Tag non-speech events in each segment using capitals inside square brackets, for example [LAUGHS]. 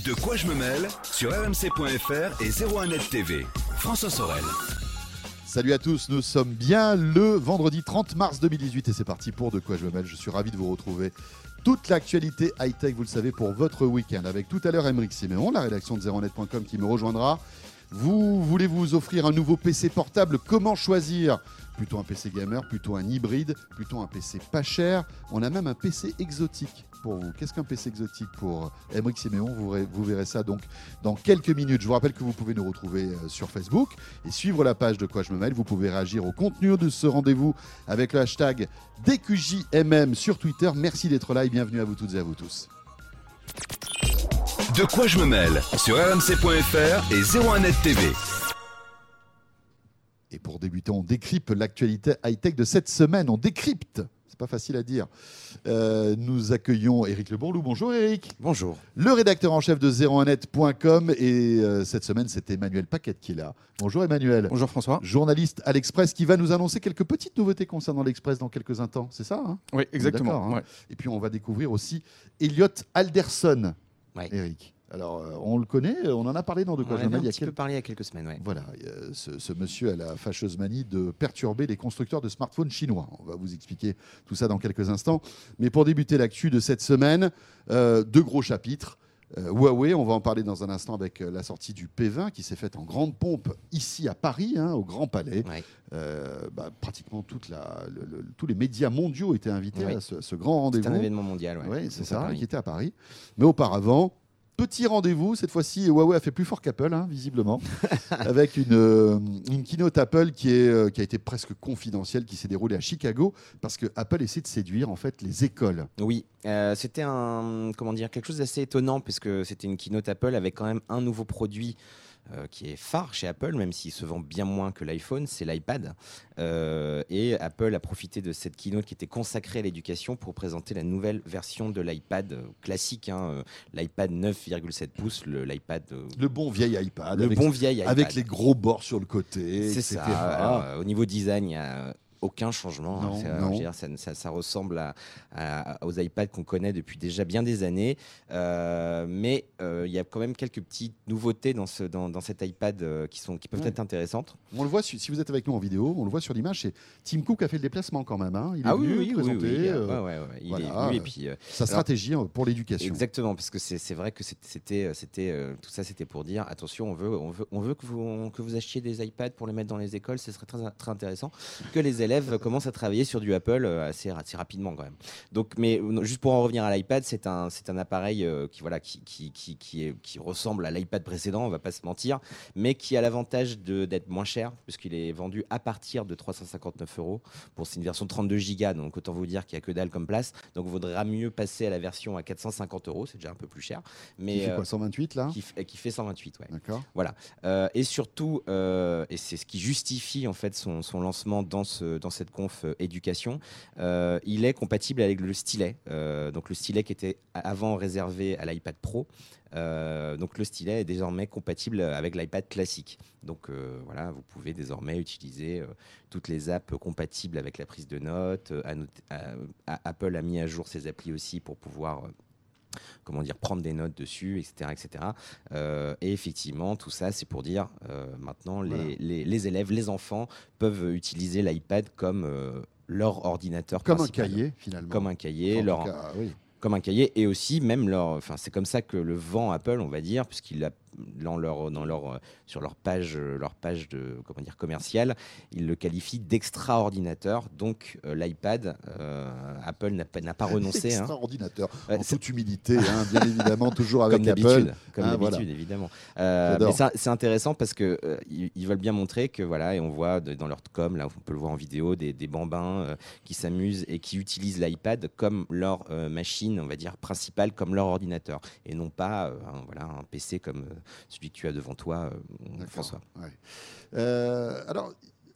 De quoi je me mêle sur rmc.fr et 01net TV. François Sorel. Salut à tous, nous sommes bien le vendredi 30 mars 2018 et c'est parti pour De quoi je me mêle. Je suis ravi de vous retrouver. Toute l'actualité high-tech, vous le savez, pour votre week-end. Avec tout à l'heure Emeric Siméon, la rédaction de 01net.com qui me rejoindra. Vous voulez vous offrir un nouveau PC portable? Comment choisir? Plutôt un PC gamer, plutôt un hybride, plutôt un PC pas cher. On a même un PC exotique pour vous. Qu'est-ce qu'un PC exotique pour Emeric Siméon vous vous verrez ça donc dans quelques minutes. Je vous rappelle que vous pouvez nous retrouver euh, sur Facebook et suivre la page de Quoi je me mêle. Vous pouvez réagir au contenu de ce rendez-vous avec le hashtag DQJMM sur Twitter. Merci d'être là et bienvenue à vous toutes et à vous tous. De quoi je me mêle sur rmc.fr et 01net TV. Et pour débuter, on décrypte l'actualité high-tech de cette semaine. On décrypte, c'est pas facile à dire. Euh, nous accueillons Eric Le Bourlou. Bonjour Eric. Bonjour. Le rédacteur en chef de 01net.com. Et euh, cette semaine, c'est Emmanuel Paquette qui est là. Bonjour Emmanuel. Bonjour François. Journaliste à l'Express qui va nous annoncer quelques petites nouveautés concernant l'Express dans quelques instants. C'est ça hein? Oui, exactement. hein? Ouais. Et puis on va découvrir aussi Elliot Alderson. Ouais. Eric. Alors, euh, on le connaît, on en a parlé dans De quoi je me il y a quelques parlé il y a quelques semaines, ouais. Voilà, euh, ce, ce monsieur a la fâcheuse manie de perturber les constructeurs de smartphones chinois. On va vous expliquer tout ça dans quelques instants. Mais pour débuter l'actu de cette semaine, euh, deux gros chapitres. Euh, Huawei, on va en parler dans un instant avec euh, la sortie du P20 qui s'est faite en grande pompe ici à Paris, hein, au Grand Palais. Ouais. Euh, bah, pratiquement toute la, le- le- tous les médias mondiaux étaient invités à ce, ce grand C'est un rendez-vous. événement mondial. Ouais, Oui, c'est ça, qui était à Paris. Mais auparavant, petit rendez-vous, cette fois-ci, Huawei a fait plus fort qu'Apple, hein, visiblement, [LAUGHS] avec une, euh, une keynote Apple qui, est, euh, qui a été presque confidentielle, qui s'est déroulée à Chicago, parce que Apple essaie de séduire en fait les écoles. Oui, euh, c'était un comment dire quelque chose d'assez étonnant puisque c'était une keynote Apple avec quand même un nouveau produit. Euh, qui est phare chez Apple, même s'il se vend bien moins que l'iPhone, c'est l'iPad. Euh, et Apple a profité de cette keynote qui était consacrée à l'éducation pour présenter la nouvelle version de l'iPad euh, classique, hein, l'iPad 9,7 pouces, le- l'iPad, Le bon vieil iPad, le avec, bon vieil iPad. avec les gros bords sur le côté, C'est ça. Alors, au niveau design, il n'y a aucun changement. hein. Non, euh, non. dire, ça, ça- ça ressemble à- à- aux iPads qu'on connaît depuis déjà bien des années. Euh, mais euh, il y a quand même quelques petites nouveautés dans, ce, dans, dans cet iPad euh, qui, sont, qui peuvent Ouais. être intéressantes. On le voit, si si vous êtes avec nous en vidéo, on le voit sur l'image, c'est Tim Cook a fait le déplacement quand même. hein. Il est ah oui, venu oui, oui, présenter oui, voilà. et puis sa stratégie euh, pour l'éducation. Exactement, parce que c'est vrai que c'était- tout ça, c'était pour dire attention, on veut, on veut, on veut que, vous, que vous achetiez des iPads pour les mettre dans les écoles. Ce serait très, très intéressant que les élèves commencent à travailler sur du Apple euh, assez, assez rapidement quand même. Donc, mais euh, juste pour en revenir à l'iPad, c'est un, c'est un appareil euh, qui, voilà, qui, qui, qui, qui, est- qui ressemble à l'iPad précédent, on va pas se mentir, mais qui a l'avantage de- d'être moins cher, puisqu'il est vendu à partir de 359 euros. Pour c'est une version 32 Go, donc autant vous dire qu'il n'y a que dalle comme place. Donc, vaudra mieux passer à la version à 450 euros, c'est déjà un peu plus cher. Mais Il fait euh, quoi, 128 là? qui, f- qui fait 128, ouais. D'accord. Euh, et surtout, euh, et c'est ce qui justifie en fait son, son lancement dans, ce, dans cette conf euh, éducation, euh, il est compatible avec le stylet. Euh, donc le stylet qui était avant réservé à l'iPad Pro. Donc le stylet est désormais compatible avec l'iPad classique. Donc voilà, vous pouvez désormais utiliser toutes les apps compatibles avec la prise de notes. Apple a mis à jour ses applis aussi pour pouvoir comment dire prendre des notes dessus, etc., etc. Euh, et effectivement, tout ça, c'est pour dire euh, maintenant, les, Voilà. les- les élèves, les enfants peuvent utiliser l'iPad comme euh, leur ordinateur Comme un cahier finalement. Comme un cahier, En tout leur, cas, oui. comme un cahier et aussi même leur enfin c'est comme ça que le vend Apple on va dire puisqu'il a dans leur dans leur sur leur page leur page de comment dire commerciale ils le qualifient d'extraordinateur donc euh, l'iPad euh, Apple n'a pas renoncé hein. Extraordinateur. Ouais, en c'est- toute humilité, hein, bien évidemment, [LAUGHS] toujours avec comme Apple. comme Ah, d'habitude voilà. évidemment. Mais ça- c'est intéressant parce que ils, ils veulent bien montrer que voilà et on voit de- dans leur com là on peut le voir en vidéo des, des bambins euh, qui s'amusent et qui utilisent l'iPad comme leur euh, machine on va dire principale comme leur ordinateur et non pas euh, un, voilà un PC comme celui que tu as devant toi euh. François. Ouais. Euh, alors,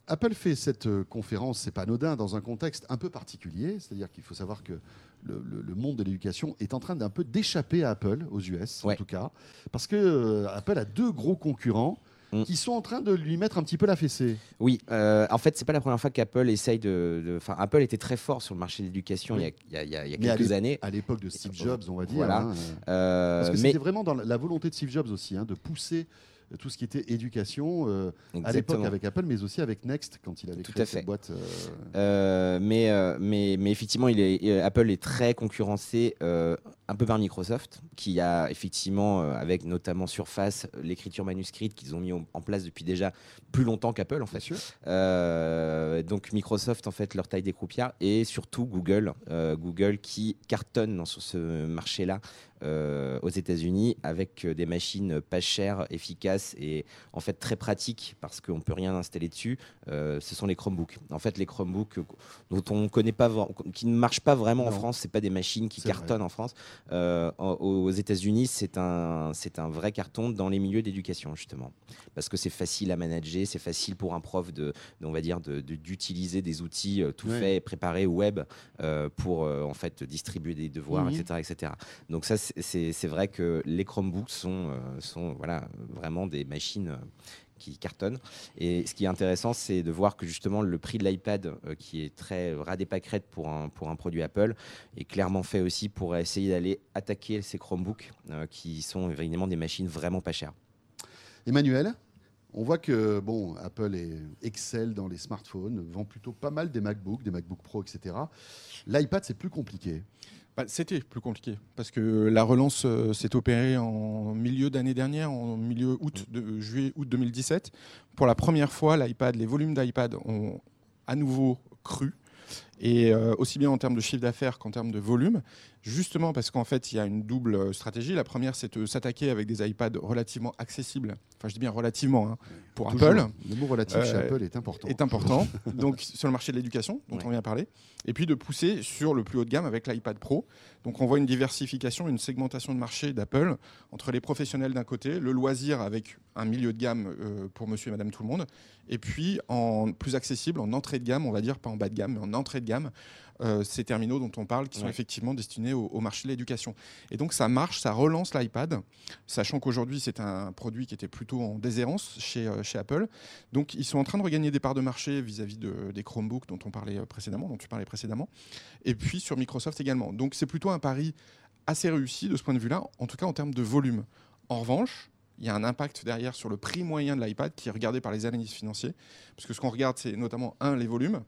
Apple fait cette euh, conférence, c'est pas anodin, dans un contexte un peu particulier, c'est-à-dire qu'il faut savoir que le, le- le monde de l'éducation est en train d'un peu d'échapper à Apple, aux US en tout cas, parce que euh, Apple a deux gros concurrents. Mm. qui sont en train de lui mettre un petit peu la fessée. Oui, euh, en fait, c'est pas la première fois qu'Apple essaye de. Enfin, Apple était très fort sur le marché de l'éducation Oui. il y a, il y a- il y a Mais à quelques années. À l'époque de Steve Jobs, on va dire. Voilà. hein, euh, parce que mais c'était vraiment dans la- volonté de Steve Jobs aussi, hein, de pousser tout ce qui était éducation euh, à l'époque avec Apple, mais aussi avec Next quand il avait Tout créé à fait. cette boîte. euh, Euh, mais, mais, mais effectivement, il est, Apple est très concurrencé un peu par Microsoft, qui a effectivement, avec notamment Surface, l'écriture manuscrite qu'ils ont mis en place depuis déjà plus longtemps qu'Apple, en fait. donc Microsoft, en fait, leur taille des croupières, et surtout Google, Google qui cartonne dans ce, ce marché-là euh, aux États-Unis avec euh, des machines pas chères, efficaces et en fait très pratiques parce qu'on peut rien installer dessus. Euh, ce sont les Chromebooks. En fait, les Chromebooks dont on connaît pas, qui ne marchent pas vraiment en. France, c'est pas des machines qui vrai. cartonnent en France. Euh, aux États-Unis, c'est un, c'est un vrai carton dans les milieux d'éducation justement parce que c'est facile à manager, c'est facile pour un prof de, de- on va dire, de- de- d'utiliser des outils tout Ouais. faits, préparés web pour en fait distribuer des devoirs, Mhm. etc., etc. Donc ça, c'est- vrai que les Chromebooks sont, euh, voilà, vraiment des machines euh, qui cartonnent. Et ce qui est intéressant, c'est de voir que justement le prix de l'iPad, euh, qui est très ras des pâquerettes pour un, pour un produit Apple, est clairement fait aussi pour essayer d'aller attaquer ces Chromebooks, qui sont évidemment des machines vraiment pas chères. Emmanuel, on voit que bon, Apple est, excelle dans les smartphones, vend plutôt pas mal des MacBooks, des MacBook Pro, etc. L'iPad, c'est plus compliqué. Bah, C'était plus compliqué parce que la relance euh, s'est opérée en milieu d'année dernière, en milieu août, de, juillet, août 2017. Pour la première fois, les volumes d'iPad ont à nouveau cru. Et euh, aussi bien en termes de chiffre d'affaires qu'en termes de volume, justement parce qu'en fait, il y a une double euh, stratégie. La première, c'est de s'attaquer avec des iPads relativement accessibles. Enfin, je dis bien relativement hein, pour Toujours. Apple Le mot relatif chez Euh, Apple est important. est important, [LAUGHS] donc sur le marché de l'éducation, dont Ouais. on vient de parler, et puis de pousser sur le plus haut de gamme avec l'iPad Pro. Donc on voit une diversification, une segmentation de marché d'Apple entre les professionnels d'un côté, le loisir avec un milieu de gamme euh, pour monsieur et madame tout le monde, et puis en plus accessible, en entrée de gamme, on va dire, pas en bas de gamme, mais en entrée de gamme, euh, ces terminaux dont on parle qui sont effectivement destinés au, au marché de l'éducation. Et donc ça marche, ça relance l'iPad, sachant qu'aujourd'hui c'est un produit qui était plutôt en déshérence chez, euh, chez Apple. Donc ils sont en train de regagner des parts de marché vis-à-vis de- des Chromebooks dont on parlait euh, précédemment, dont tu parlais précédemment, et puis sur Microsoft également. Donc c'est plutôt un pari assez réussi de ce point de vue-là, en tout cas en termes de volume. En revanche, il y a un impact derrière sur le prix moyen de l'iPad qui est regardé par les analystes financiers, parce que ce qu'on regarde c'est notamment un les volumes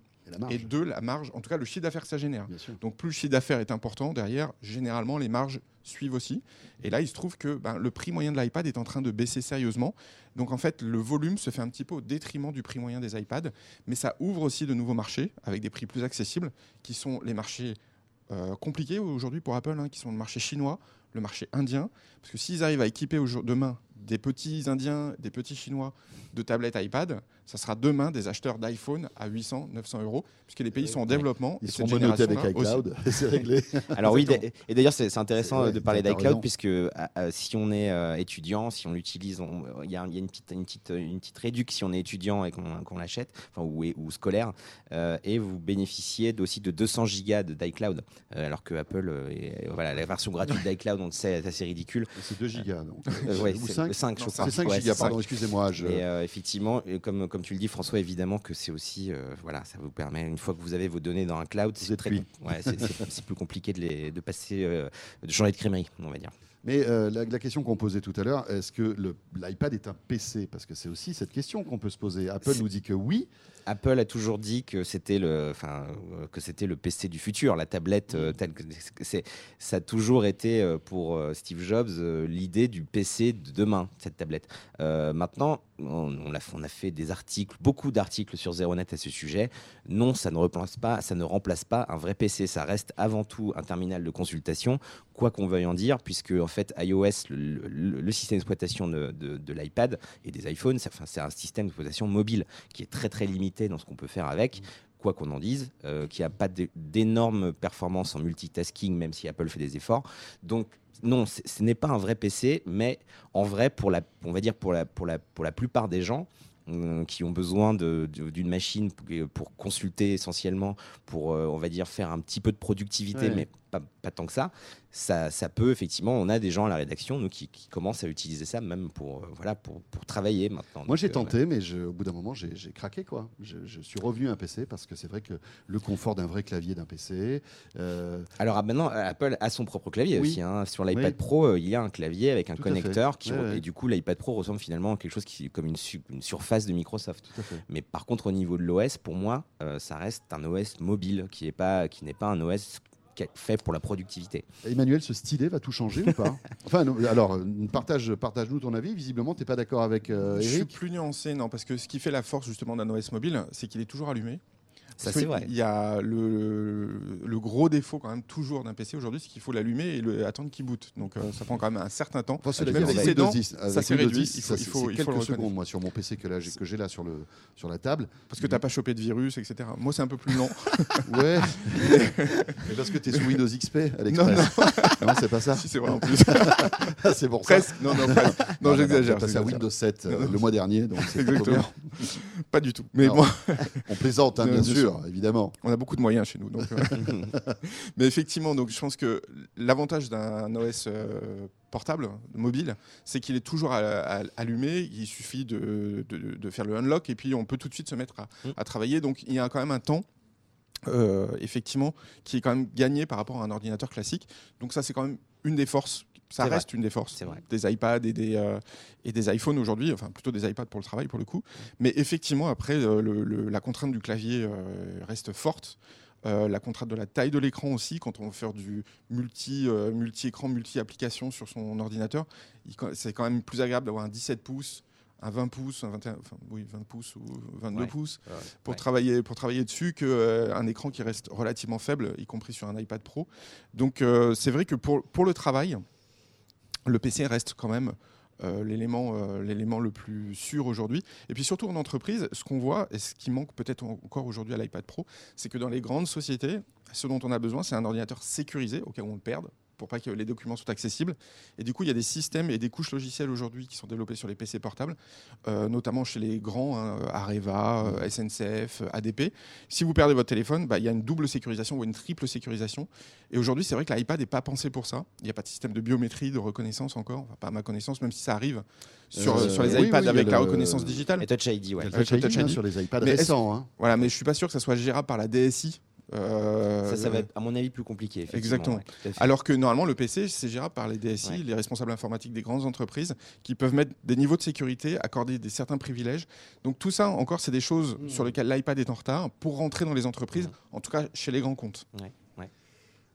Et deux la marge, en tout cas le chiffre d'affaires que ça génère. Donc plus le chiffre d'affaires est important, derrière, généralement, les marges suivent aussi. Et là, il se trouve que ben, le prix moyen de l'iPad est en train de baisser sérieusement. Donc en fait, le volume se fait un petit peu au détriment du prix moyen des iPads, mais ça ouvre aussi de nouveaux marchés avec des prix plus accessibles, qui sont les marchés euh, compliqués aujourd'hui pour Apple, hein, qui sont le marché chinois, le marché indien. Parce que s'ils arrivent à équiper demain des petits Indiens, des petits Chinois de tablettes iPad, ça sera demain des acheteurs d'iPhone à 800, 900 euros, puisque les pays sont en développement. Ils et cette monotés avec iCloud, [LAUGHS] c'est réglé. [LAUGHS] Alors oui, et d'ailleurs c'est c'est intéressant C'est de parler d'iCloud puisque euh, euh, si on est euh, étudiant, si on l'utilise, il y a, il y a une, petite, une, petite, une petite réduction si on est étudiant et qu'on l'achète, enfin, ou, ou scolaire, euh, et vous bénéficiez aussi de 200 gigas d'iCloud, euh, alors que Apple, euh, voilà, la version gratuite [LAUGHS] d'iCloud, on le sait, est assez ridicule. C'est 2 gigas. Donc. Euh, ouais, Ou c'est 5 le 5, je Non, crois. C'est 5 Ouais, gigas, pardon, excusez-moi. Je... Et euh, effectivement, et comme, comme tu le dis, François, évidemment que c'est aussi, euh, voilà, ça vous permet, une fois que vous avez vos données dans un cloud, c'est très, ouais, c'est- plus compliqué de, les, de passer, euh, de changer de crèmerie, on va dire. Mais euh, la, la question qu'on posait tout à l'heure, est-ce que l'iPad est un PC Parce que c'est aussi cette question qu'on peut se poser. Apple nous dit que oui. Apple a toujours dit que c'était le, enfin, euh, que c'était le PC du futur, la tablette euh. Ça a toujours été pour Steve Jobs l'idée du PC de demain, cette tablette. Euh, maintenant, on, on a, on a fait des articles, beaucoup d'articles sur ZeroNet à ce sujet. Non, ça ne remplace pas, ça ne remplace pas un vrai PC. Ça reste avant tout un terminal de consultation, quoi qu'on veuille en dire, puisque en fait iOS, le, le- le système d'exploitation de, de- de l'iPad et des iPhones, c'est un système d'exploitation mobile qui est très très limité dans ce qu'on peut faire avec. Quoi qu'on en dise, euh, qui a pas d'é- d'énormes performances en multitasking, même si Apple fait des efforts. Donc non, ce n'est pas un vrai PC, mais en vrai, pour la, on va dire pour la, pour la, pour la plupart des gens euh, qui ont besoin d'une machine pour, pour consulter essentiellement, pour, euh, on va dire, faire un petit peu de productivité, Ouais. mais pas, pas tant que ça, ça, ça peut effectivement, on a des gens à la rédaction nous qui, qui commencent à utiliser ça même pour, euh, voilà, pour, pour travailler maintenant. Moi j'ai euh, tenté, mais je- au bout d'un moment j'ai craqué quoi. Je, je suis revenu à un PC parce que c'est vrai que le confort d'un vrai clavier d'un PC. euh, Alors ah, maintenant, Apple a son propre clavier Oui. aussi. hein. Sur l'iPad Oui. Pro, il y a un clavier avec un Tout connecteur qui Ouais, re- ouais. et du coup l'iPad Pro ressemble finalement à quelque chose qui comme une, su- une surface de Microsoft. Mais par contre, au niveau de l'OS, pour moi, ça reste un OS mobile qui n'est pas qui n'est pas un OS est fait pour la productivité. Emmanuel, ce stylet va tout changer ou pas? Enfin, non, alors euh, partage, partage-nous ton avis. Visiblement, t'es pas d'accord avec euh, Je suis plus nuancé, non, parce que ce qui fait la force justement d'un OS mobile, c'est qu'il est toujours allumé. Ça c'est vrai. Il y a le, le gros défaut quand même toujours d'un PC aujourd'hui, c'est qu'il faut l'allumer et le, attendre qu'il boot. Donc euh, ça prend quand même un certain temps. Enfin, Même si c'est dans- 10, avec s'est réduit, 10, il faut- ça, il c'est- faut- c'est il faut quelques secondes moi sur mon PC que là j'ai- que j'ai là sur le sur la table. Parce que t'as pas chopé de virus, etc. Moi c'est un peu plus lent. Ouais. [LAUGHS] Mais parce que tu es sous Windows XP à l'Express. Non, c'est pas ça. [LAUGHS] si c'est vrai en plus. Ah, [LAUGHS] c'est pour ça. Presque. Non, non, presque. Non, j'exagère. J'ai passé à j'exagère. Windows 7 euh, Non, non. le mois dernier, donc c'est Exactement. Pas du tout. Mais Non. bon, On plaisante, hein, Non, bien bien sûr, évidemment. on a beaucoup de moyens chez nous. donc, euh. [LAUGHS] Mais effectivement, donc, je pense que l'avantage d'un OS euh, portable, mobile, c'est qu'il est toujours à- à- allumé. Il suffit de, de- de faire le unlock et puis on peut tout de suite se mettre à, Mm. à travailler. Donc il y a quand même un temps. Euh, effectivement, qui est quand même gagné par rapport à un ordinateur classique. Donc ça, c'est quand même une des forces. Ça reste une des forces des iPads et des, euh, et des iPhones aujourd'hui, enfin plutôt des iPads pour le travail pour le coup. Mais effectivement, après, euh, le- le- la contrainte du clavier reste forte. Euh, la contrainte de la taille de l'écran aussi, quand on veut faire du multi, euh, multi-écran, multi-application sur son ordinateur, c'est quand même plus agréable d'avoir un 17 pouces, un 20 pouces, un 21, enfin, oui, 20 pouces ou 22 Ouais. pouces pour, Ouais. travailler, pour travailler dessus qu'un écran qui reste relativement faible, y compris sur un iPad Pro. Donc euh, c'est vrai que pour, pour le travail, le PC reste quand même euh, l'élément euh, l'élément le plus sûr aujourd'hui. Et puis surtout en entreprise, ce qu'on voit, et ce qui manque peut-être en- encore aujourd'hui à l'iPad Pro, c'est que dans les grandes sociétés, ce dont on a besoin, c'est un ordinateur sécurisé, au cas où on le perde, pour pas que les documents soient accessibles. Et du coup, il y a des systèmes et des couches logicielles aujourd'hui qui sont développés sur les PC portables, euh, notamment chez les grands, hein, Areva, euh, SNCF, euh, ADP. Si vous perdez votre téléphone, bah, il y a une double sécurisation ou une triple sécurisation. Et aujourd'hui, c'est vrai que l'iPad n'est pas pensé pour ça. Il n'y a pas de système de biométrie, de reconnaissance encore, enfin, pas à ma connaissance, même si ça arrive sur, Euh, sur les oui, iPads oui, avec la reconnaissance digitale. Et Touch ID, ouais. Touch le Touch ID, hein, ID. sur les iPads Mais récents. hein. Voilà, mais je suis pas sûr que ça soit gérable par la DSI. Euh, Ça, ça va être, à mon avis, plus compliqué. Exactement. ouais. Alors que normalement, le PC, c'est gérable par les DSI, Ouais. les responsables informatiques des grandes entreprises, qui peuvent mettre des niveaux de sécurité, accorder des certains privilèges. Donc tout ça, encore, c'est des choses Mmh. sur lesquelles l'iPad est en retard pour rentrer dans les entreprises, Mmh. en tout cas chez les grands comptes. Ouais, ouais.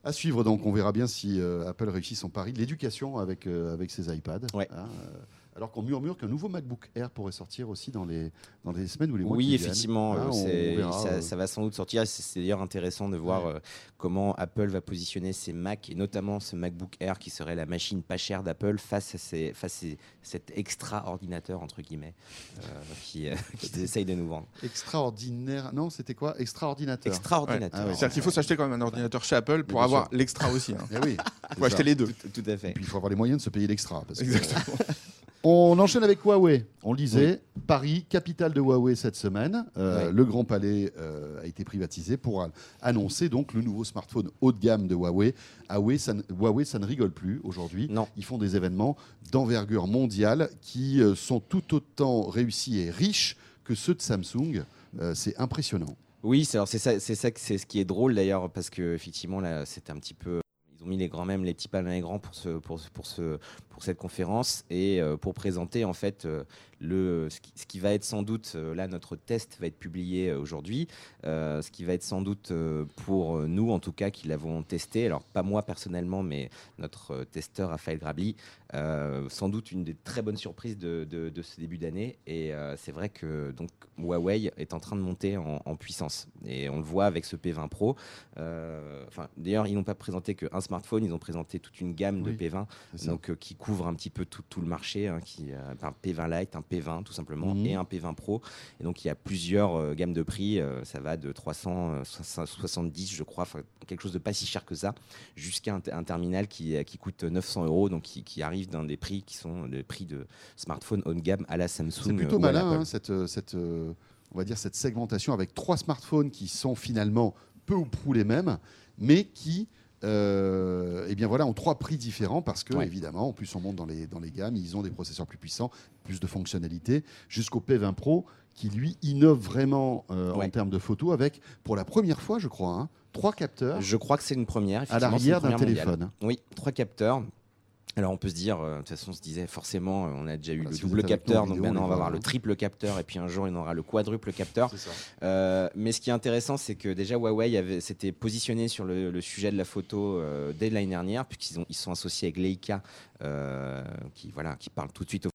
À suivre, donc, on verra bien si euh, Apple réussit son pari de l'éducation avec, euh, avec ses iPads. Ouais. Hein, euh, alors qu'on murmure qu'un nouveau MacBook Air pourrait sortir aussi dans les, dans les semaines ou les mois Oui, qui viennent. effectivement, Hein, euh, on- c'est- on verra, ça, euh, ça va sans doute sortir. C'est d'ailleurs intéressant de voir euh, comment Apple va positionner ses Mac et notamment ce MacBook Air qui serait la machine pas chère d'Apple face à ces- face à cet extra ordinateur entre guillemets euh, qui, euh, [LAUGHS] qu'ils essayent de nous vendre. Extraordinaire. Non, c'était quoi? Extraordinateur. Extra ordinateur. Ah ouais. C'est-à-dire qu'il faut s'acheter quand même un ordinateur chez Apple pour avoir l'extra aussi. hein. Eh oui. Il [LAUGHS] faut acheter les deux. Tout, tout à fait. Et puis il faut avoir les moyens de se payer l'extra. que- Exactement. [LAUGHS] On enchaîne avec Huawei. On le disait, Paris, capitale de Huawei cette semaine. Euh. Le Grand Palais euh, a été privatisé pour annoncer donc le nouveau smartphone haut de gamme de Huawei. Huawei, ça, ne- Huawei, ça ne rigole plus aujourd'hui. Non. Ils font des événements d'envergure mondiale qui euh, sont tout autant réussis et riches que ceux de Samsung. Euh, c'est impressionnant. Oui, c'est alors c'est ça, c'est ça que c'est ce qui est drôle d'ailleurs parce que effectivement là c'était un petit peu mis les grands même les petits pas dans les grands pour ce pour pour ce pour cette conférence et euh, pour présenter en fait euh, le ce qui, ce qui va être sans doute euh, là notre test va être publié euh, aujourd'hui euh, ce qui va être sans doute pour nous en tout cas qui l'avons testé alors pas moi personnellement mais notre testeur Raphaël Grabli euh, sans doute une des très bonnes surprises de, de- de ce début d'année. Et euh, c'est vrai que donc, Huawei est en train de monter en, en puissance. Et on le voit avec ce P20 Pro. Enfin, D'ailleurs, ils n'ont pas présenté qu'un smartphone, ils ont présenté toute une gamme Oui, de P20 c'est ça. donc, qui couvre un petit peu tout, tout le marché. hein, qui, un P20 Lite, un P20 tout simplement, Mhm. et un P20 Pro. Et donc, il y a plusieurs euh, gammes de prix. euh, ça va de 370, je crois, quelque chose de pas si cher que ça, jusqu'à un, un terminal qui, euh, qui coûte 900 euros, donc qui, qui arrive dans des prix qui sont les prix de smartphones haut de gamme à la Samsung. C'est plutôt malin, hein, cette, euh, cette, euh, on va dire cette segmentation avec trois smartphones qui sont finalement peu ou prou les mêmes, mais qui euh, eh bien voilà, ont trois prix différents parce que, Ouais. évidemment, en plus on monte dans les, dans les gammes, ils ont des processeurs plus puissants, plus de fonctionnalités, jusqu'au P20 Pro qui lui innove vraiment euh, en termes de photos avec, pour la première fois, je crois, hein, trois capteurs Je crois que c'est une première. à l'arrière d'un téléphone. Oui, trois capteurs. Alors on peut se dire, euh, de toute façon on se disait forcément, euh, on a déjà eu Voilà, le si double capteur, donc vidéo, maintenant on va avoir le triple capteur, et puis un jour il aura le quadruple capteur. Euh, mais ce qui est intéressant, c'est que déjà Huawei s'était positionné sur le, le sujet de la photo euh, dès l'année dernière, puisqu'ils ils sont associés avec Leica, euh, qui, voilà, qui parle tout de suite aux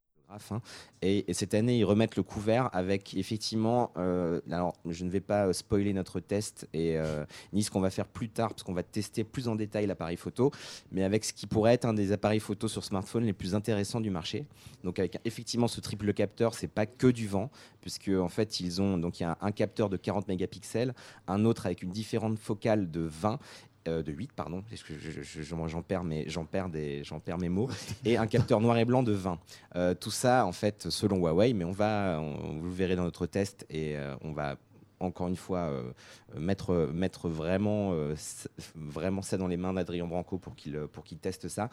et cette année, ils remettent le couvert avec effectivement, euh, alors je ne vais pas euh, spoiler notre test et euh, ni ce qu'on va faire plus tard, parce qu'on va tester plus en détail l'appareil photo, mais avec ce qui pourrait être un des appareils photo sur smartphone les plus intéressants du marché. Donc avec effectivement ce triple capteur, c'est pas que du vent, puisque en fait ils ont donc il y a un capteur de 40 mégapixels, un autre avec une différente focale de 20 euh, de 8 pardon parce que je- je- je- j'en perds mes j'en perds des j'en perds mes mots. Et un capteur noir et blanc de 20 Euh, tout ça en fait selon Huawei mais on va on- vous le verrez dans notre test et euh, on va encore une fois mettre mettre vraiment vraiment ça dans les mains d'Adrien Branco pour qu'il pour qu'il teste ça.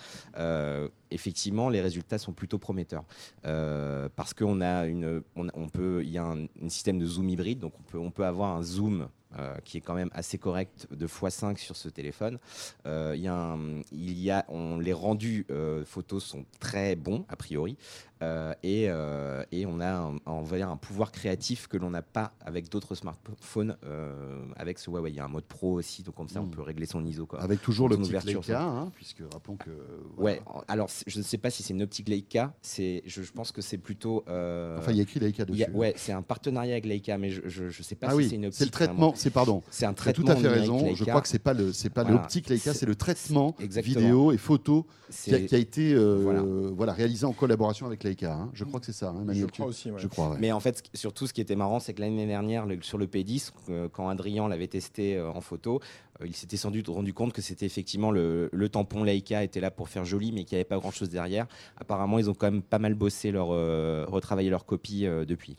Effectivement les résultats sont plutôt prometteurs. Parce qu'on a une, on peut, il y a un, un système de zoom hybride, donc on peut, on peut avoir un zoom euh, qui est quand même assez correct de x5 sur ce téléphone. Euh, il y a, on, les rendus euh, photos sont très bons a priori, et, euh, et on a un, on va dire un pouvoir créatif que l'on n'a pas avec d'autres smartphones euh, avec ce Huawei. Il y a un mode pro aussi, donc comme ça on Mm. peut régler son ISO. Quoi. Avec toujours le petit Leica, hein, puisque rappelons que. Ouais, voilà. alors c'est- je ne sais pas si c'est une optique Leica, c'est, je, je pense que c'est plutôt. euh, Enfin, il y a écrit Leica dessus. a- ouais, c'est un partenariat avec Leica, mais je ne sais pas ah si oui, c'est une optique. c'est le traitement, c'est pardon. C'est un as tout traitement. à fait raison. Je crois que c'est pas le, c'est pas Voilà. l'optique Leica, C'est- le traitement vidéo et photo qui a, C'est- qui a été euh, Voilà. voilà. réalisé en collaboration avec Leica. Hein. Je crois que c'est ça, hein, Je crois tu- aussi. ouais. Je crois. ouais. Mais en fait, surtout, ce qui était marrant, c'est que l'année dernière, le- sur le P10, euh, quand Adrien l'avait testé euh, en photo, euh, il s'était sans doute rendu compte que c'était effectivement le, le tampon Leica était là pour faire joli, mais qu'il n'y avait pas grand-chose derrière. Apparemment, ils ont quand même pas mal bossé leur, euh, retravaillé leur copie euh, depuis.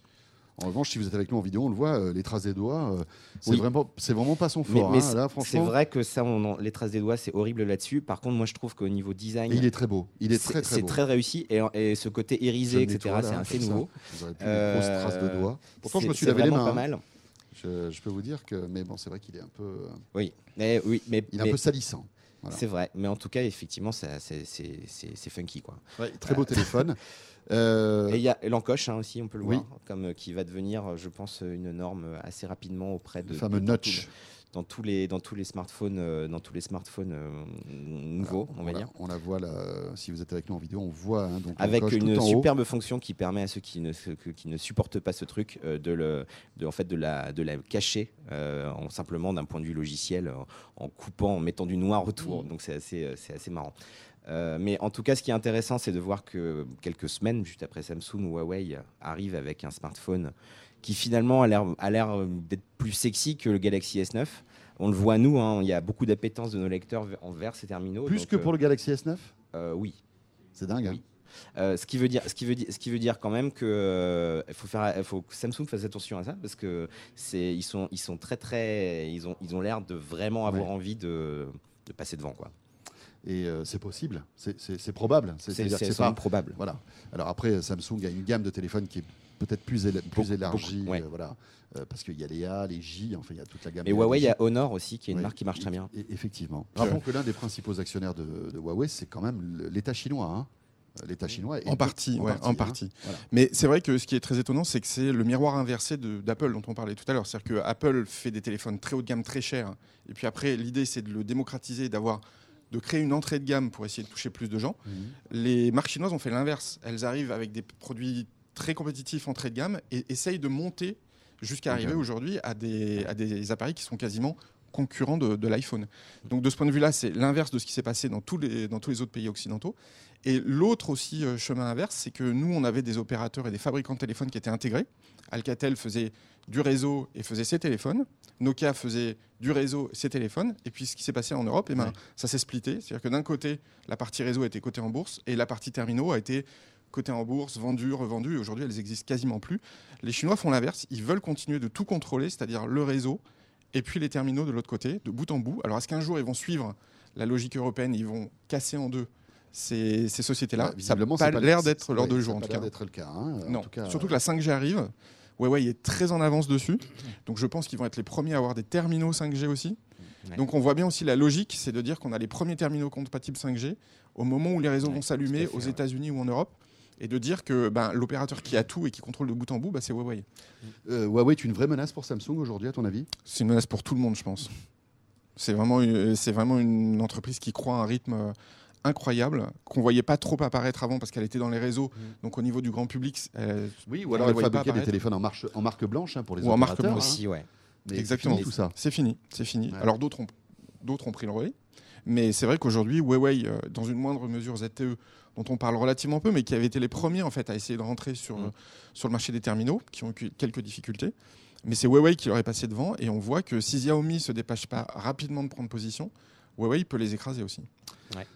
En revanche, si vous êtes avec nous en vidéo, on le voit, euh, les traces des doigts, euh, c'est Oui. vraiment, c'est vraiment pas son Mais, fort. mais hein. c'est- vrai que ça, on en- les traces des doigts, c'est horrible là-dessus. Par contre, moi, je trouve qu'au niveau design, et il est très beau. Il est c'est- très très c'est beau. très réussi. Et, et ce côté irisé, etc., c'est assez comme ça. nouveau. Vous aurez plus les grosses traces de Euh, doigts. Pourtant, je me suis lavé les mains. pas hein. mal. Je, je peux vous dire que, mais bon, c'est vrai qu'il est un peu, euh, Oui, mais, oui, mais, il est un mais peu salissant. Voilà. c'est vrai. Mais en tout cas, effectivement, c'est funky. Quoi. Très beau [LAUGHS] téléphone. Euh, Et il y a l'encoche hein, aussi, on peut le oui. voir, comme, euh, qui va devenir, euh, je pense, une norme assez rapidement auprès de. le fameux de- notch. Dans tous les, dans tous les smartphones, dans tous les smartphones euh, nouveaux, on va Voilà, dire. On la voit là. Si vous êtes avec nous en vidéo, on voit hein, donc Avec une haut. superbe fonction qui permet à ceux qui ne, qui ne supportent pas ce truc euh, de, le, de, en fait, de, la, de la cacher euh, en, simplement d'un point de vue logiciel en, en coupant, en mettant du noir autour. Mmh. Donc c'est assez, c'est assez marrant. Euh, mais en tout cas, ce qui est intéressant, c'est de voir que quelques semaines juste après Samsung, Huawei arrive avec un smartphone qui finalement a l'air euh, d'être plus sexy que le Galaxy S9. On le voit nous, hein, il y a beaucoup d'appétence de nos lecteurs envers ces terminaux. Plus donc, que euh, pour le Galaxy S9 euh, oui. C'est dingue. hein. Oui. Euh, ce qui veut dire, ce qui veut dire, ce qui veut dire quand même que euh, faut faire, faut que Samsung fasse attention à ça parce que c'est, ils sont, ils sont très très, ils ont, ils ont l'air de vraiment avoir Ouais. envie de, de passer devant quoi. Et euh, c'est possible. C'est- probable. C'est, C'est-à-dire que c'est c'est pas. probable. Voilà. Alors après, Samsung a une gamme de téléphones qui est peut-être plus, éla- plus élargie. ouais. euh, voilà. Euh, parce qu'il y a les A, les J, enfin il y a toute la gamme. Et Huawei, il y a Honor aussi qui est une marque qui marche très bien. Et- effectivement. Rappelons que l'un des principaux actionnaires de, de Huawei, c'est quand même l'État chinois. hein. L'État chinois. est- En partie, ouais, en hein. partie. Voilà. Mais c'est vrai que ce qui est très étonnant, c'est que c'est le miroir inversé d'Apple dont on parlait tout à l'heure. C'est-à-dire que Apple fait des téléphones très haut de gamme, très chers. Et puis après, l'idée, c'est de le démocratiser, d'avoir de créer une entrée de gamme pour essayer de toucher plus de gens. Mhm. Les marques chinoises ont fait l'inverse. Elles arrivent avec des produits très compétitifs entrée de gamme et essayent de monter jusqu'à arriver aujourd'hui à des, à des appareils qui sont quasiment concurrents de, de l'iPhone. Donc de ce point de vue-là, c'est l'inverse de ce qui s'est passé dans tous, les, dans tous les autres pays occidentaux. Et l'autre aussi euh, chemin inverse, c'est que nous, on avait des opérateurs et des fabricants de téléphones qui étaient intégrés. Alcatel faisait du réseau et faisait ses téléphones. Nokia faisait du réseau et ses téléphones. Et puis ce qui s'est passé en Europe, eh ben, ça s'est splitté. C'est-à-dire que d'un côté, la partie réseau était cotée en bourse et la partie terminaux a été cotée en bourse, vendue, revendue. Et aujourd'hui, elles existent quasiment plus. Les Chinois font l'inverse. Ils veulent continuer de tout contrôler, c'est-à-dire le réseau et puis les terminaux de l'autre côté, de bout en bout. Alors est-ce qu'un jour, ils vont suivre la logique européenne, ils vont casser en deux ces, ces sociétés-là. Ouais, ça visiblement, n'a pas l'air d'être l'heure de ça jour, a en pas tout l'air cas. d'être le cas. hein. En Non, tout cas, surtout que la 5G arrive. Huawei est très en avance dessus. Donc je pense qu'ils vont être les premiers à avoir des terminaux 5G aussi. Ouais. Donc on voit bien aussi la logique, c'est de dire qu'on a les premiers terminaux compatibles 5G au moment où les réseaux Ouais, vont s'allumer aux ouais. États-Unis ou en Europe. Et de dire que ben, l'opérateur qui a tout et qui contrôle de bout en bout, bah, c'est Huawei. euh, Huawei est une vraie menace pour Samsung aujourd'hui, à ton avis? C'est une menace pour tout le monde, je pense. C'est vraiment, une- c'est vraiment une entreprise qui croit à un rythme euh, incroyable, qu'on voyait pas trop apparaître avant parce qu'elle était dans les réseaux. Donc au niveau du grand public, euh, Oui, ou On alors elle fabriquait des téléphones en, marche, en marque blanche hein, pour les Ou en marque blanche hein. Aussi, ouais. Mais c'est Exactement. tout ça. c'est fini. C'est fini. Ouais. Alors d'autres ont, d'autres ont pris le relais. Mais c'est vrai qu'aujourd'hui, Huawei, euh, dans une moindre mesure ZTE, dont on parle relativement peu, mais qui avait été les premiers en fait à essayer de rentrer sur, Mm. sur le marché des terminaux, qui ont eu quelques difficultés. Mais c'est Huawei qui leur est passé devant, et on voit que si Xiaomi se dépêche pas rapidement de prendre position, Huawei peut les écraser aussi.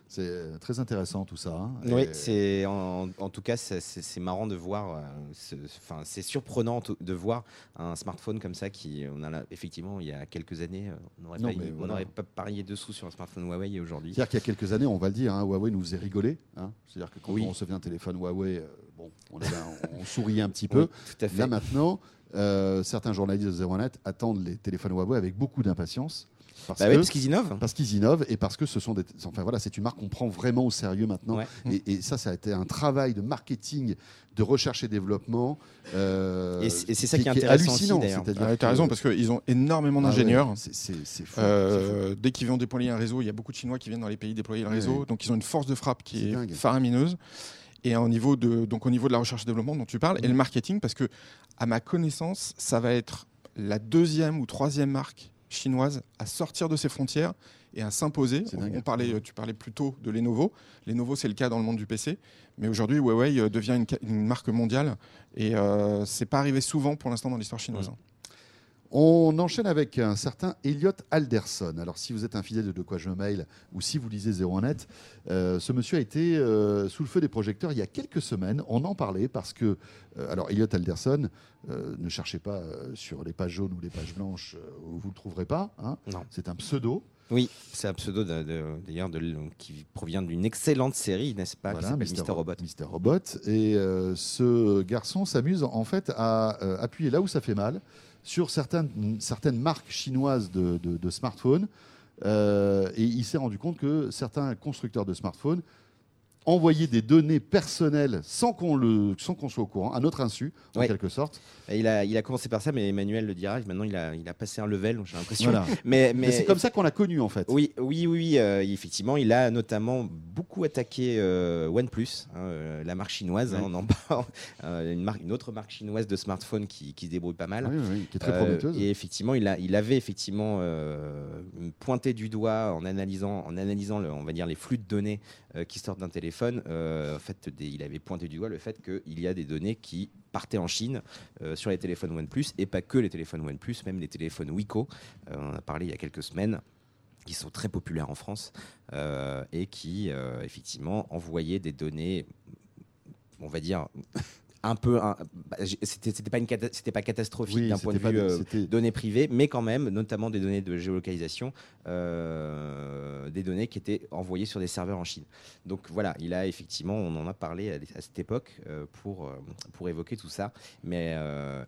C'est euh, très intéressant tout ça. hein. Oui, Et- c'est en, en tout cas c'est- marrant de voir. euh, Enfin, c'est surprenant de voir un smartphone comme ça qui, on a là- effectivement, il y a quelques années, euh, on n'aurait pas, voilà. parié dessous sur un smartphone Huawei aujourd'hui. C'est-à-dire qu'il y a quelques années, on va le dire, hein, Huawei nous faisait rigoler. hein. C'est-à-dire que quand Oui. on recevait un téléphone Huawei, euh, bon, on, [LAUGHS] on souriait un petit Oui, peu. tout à fait. Là maintenant, euh, certains journalistes de 01net attendent les téléphones Huawei avec beaucoup d'impatience. Parce Bah parce qu'ils innovent. parce qu'ils innovent et parce que ce sont des. Enfin voilà, c'est une marque qu'on prend vraiment au sérieux maintenant. Ouais. Et, et ça, ça a été un travail de marketing, de recherche et développement. euh, Et c'est- ça qui est intéressant hallucinant. d'ailleurs. c'est-à-dire Ah, tu as que- raison, parce qu'ils ont énormément Ah ouais, d'ingénieurs. c'est- c'est fou. Euh, dès qu'ils vont déployer un réseau, il y a beaucoup de Chinois qui viennent dans les pays déployer le réseau, ouais. donc ils ont une force de frappe qui est, dingue. faramineuse. Et au niveau de, donc au niveau de la recherche et développement dont tu parles, et le marketing, parce que à ma connaissance, ça va être la deuxième ou troisième marque chinoise à sortir de ses frontières et à s'imposer. On, parlait, tu parlais plus tôt de Lenovo. Lenovo, c'est le cas dans le monde du PC, mais aujourd'hui, Huawei euh, devient une, marque mondiale et euh, c'est pas arrivé souvent pour l'instant dans l'histoire chinoise. On enchaîne avec un certain Elliot Alderson. Alors, si vous êtes un fidèle de De quoi je mail ou si vous lisez 01net, euh, ce monsieur a été euh, sous le feu des projecteurs il y a quelques semaines. On en parlait parce que, euh, alors, Elliot Alderson, ne cherchez pas sur les pages jaunes ou les pages blanches où vous ne le trouverez pas. hein. Non. C'est un pseudo. Oui, c'est un pseudo d'ailleurs qui provient d'une excellente série, n'est-ce pas, Voilà, Mr. Mr. Robot. Mr. Robot. Et euh, ce garçon s'amuse en fait à euh, appuyer là où ça fait mal sur certaines, marques chinoises de smartphones. Euh, et il s'est rendu compte que certains constructeurs de smartphones envoyaient des données personnelles sans qu'on le, sans qu'on soit au courant, à notre insu, en Ouais. quelque sorte. Et il, a, il a commencé par ça, mais Emmanuel le dira. Maintenant, il a, il a passé un level, j'ai l'impression. Voilà. [LAUGHS] Mais, Mais, mais, c'est comme ça qu'on l'a connu en fait. Oui, oui, oui, euh, effectivement, il a notamment beaucoup attaqué euh, OnePlus, hein, euh, la marque chinoise, hein, on en parle, [LAUGHS] euh, une, marque, une autre marque chinoise de smartphone qui, qui se débrouille pas mal. Oui, oui, qui est très prometteuse. et effectivement, il, a, il avait effectivement pointé du doigt en analysant, en analysant le, on va dire, les flux de données euh, qui sortent d'un téléphone. euh, en fait, il avait pointé du doigt le fait qu'il y a des données qui partaient en Chine euh, sur les téléphones OnePlus et pas que les téléphones OnePlus, même les téléphones Wiko. On en a parlé il y a quelques semaines qui sont très populaires en France et qui effectivement envoyaient des données, on va dire un peu, un- bah, c'était pas une c'était pas catastrophique Oui, d'un point de vue euh, données privées, mais quand même, notamment des données de géolocalisation, euh, des données qui étaient envoyées sur des serveurs en Chine. Donc voilà, il a effectivement, on en a parlé à, à cette époque euh, pour, euh, pour évoquer tout ça, mais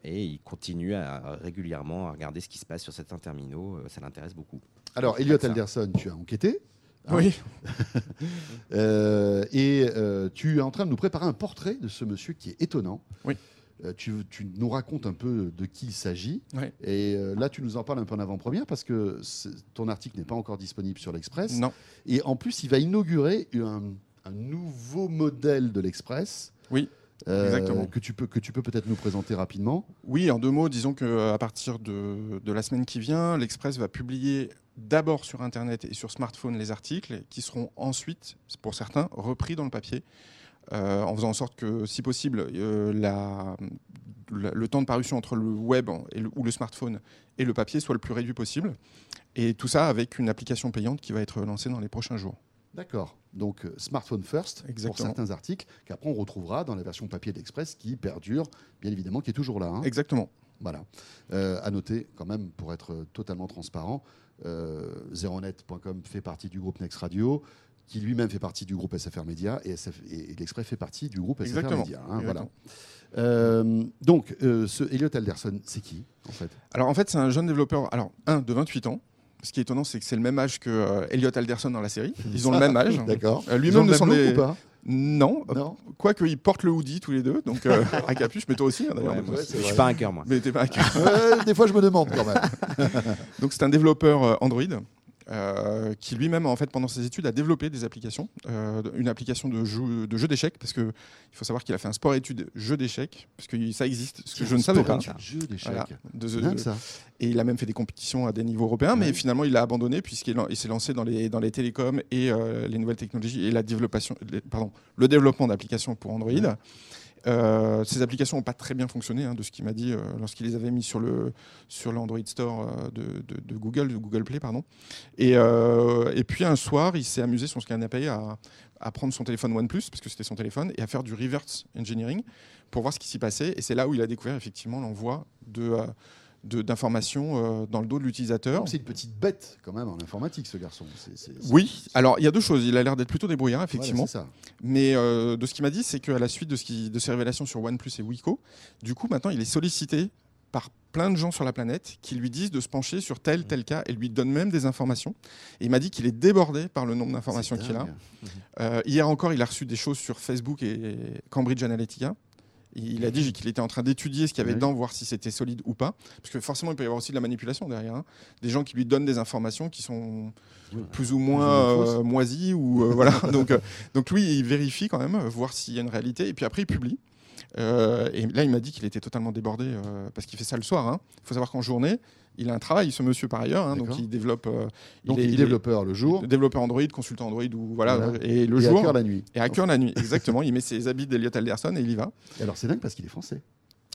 et il continue à, à régulièrement à regarder ce qui se passe sur certains terminaux, ça l'intéresse beaucoup. Alors, Elliot. Alderson, tu as enquêté. Hein, Oui, [LAUGHS] Euh, et euh, tu es en train de nous préparer un portrait de ce monsieur qui est étonnant. Oui. Euh, tu, tu nous racontes un peu de qui il s'agit. Oui. Et là, tu nous en parles un peu en avant-première parce que ton article n'est pas encore disponible sur l'Express. non. Et en plus, il va inaugurer un, un nouveau modèle de l'Express. Oui, euh, exactement. Que tu peux que tu peux peut-être nous présenter rapidement. Oui, en deux mots, disons qu'à partir de, de la semaine qui vient, l'Express va publier d'abord sur Internet et sur smartphone les articles qui seront ensuite, pour certains, repris dans le papier, euh, en faisant en sorte que, si possible, euh, la- la- le temps de parution entre le web et le- ou le smartphone et le papier soit le plus réduit possible. Et tout ça avec une application payante qui va être lancée dans les prochains jours. D'accord. Donc euh, smartphone first pour Exactement. certains articles qu'après on retrouvera dans la version papier d'Express qui perdure, bien évidemment, qui est toujours là. hein. Exactement. Voilà. Euh, à noter, quand même, pour être totalement transparent, zeronet.com fait partie du groupe Next Radio, qui lui-même fait partie du groupe SFR Média, et, l'Express fait partie du groupe SFR. Média. hein, voilà. Euh, donc, euh, ce Elliot Alderson, c'est qui en fait? Alors en fait, c'est un jeune développeur, alors un de 28 ans. Ce qui est étonnant, c'est que c'est le même âge que euh, Elliot Alderson dans la série. Ils ont le même âge. D'accord. Euh, Lui-même ne s'en est. Non, Non quoique ils portent le hoodie tous les deux, donc euh, [LAUGHS] à capuche, mais toi aussi hein, d'ailleurs. Ouais, ouais, je suis pas un cœur, moi. mais t'es pas un cul. Ouais, Des fois, je me demande quand même. [LAUGHS] Donc c'est un développeur euh, Android euh, qui lui-même en fait pendant ses études a développé des applications, euh, une application de jeu de jeu d'échecs parce que il faut savoir qu'il a fait un sport études jeu d'échecs parce que ça existe, ce que je ne savais pas. Jeu d'échecs. Voilà. De- de- ça. et il a même fait des compétitions à des niveaux européens, mais finalement il a abandonné puisqu'il il s'est lancé dans les, dans les télécoms et euh, les nouvelles technologies et la développation, les- pardon, le développement d'applications pour Android. Ouais. Euh, ces applications n'ont pas très bien fonctionné, hein, de ce qu'il m'a dit euh, lorsqu'il les avait mis sur le sur l'Android Store euh, de, Google, de Google Play, pardon. Et, puis un soir, il s'est amusé sur son canapé à, à prendre son téléphone OnePlus, parce que c'était son téléphone, et à faire du reverse engineering pour voir ce qui s'y passait. Et c'est là où il a découvert effectivement l'envoi de- d'informations euh, dans le dos de l'utilisateur. C'est une petite bête quand même en informatique, ce garçon. Oui, alors il y a deux choses. Il a l'air d'être plutôt débrouillard, effectivement. ça. Mais euh, de ce qu'il m'a dit, c'est qu'à la suite de, ce qui, de ses révélations sur OnePlus et Wiko, du coup, maintenant, il est sollicité par plein de gens sur la planète qui lui disent de se pencher sur tel, tel cas et lui donnent même des informations. Et il m'a dit qu'il est débordé par le nombre d'informations qu'il a. Euh, hier encore, il a reçu des choses sur Facebook et Cambridge Analytica. Il a dit qu'il était en train d'étudier ce qu'il y avait Oui. dedans, voir si c'était solide ou pas. Parce que forcément, il peut y avoir aussi de la manipulation derrière. hein. Des gens qui lui donnent des informations qui sont plus ou moins euh, moisies. Ou, euh, [LAUGHS] voilà. donc, euh, donc lui, il vérifie quand même, voir s'il y a une réalité. Et puis après, il publie. Euh, et là, il m'a dit qu'il était totalement débordé euh, parce qu'il fait ça le soir. hein. Il faut savoir qu'en journée, il a un travail, ce monsieur par ailleurs. hein, donc il développe. euh, Donc, est- il est développeur le jour développeur Android, consultant Android ou voilà. Voilà. Et le et jour. hacker la nuit. Et à cœur la nuit, exactement. il met ses habits d'Eliot Alderson et il y va. Et alors, c'est dingue parce qu'il est français.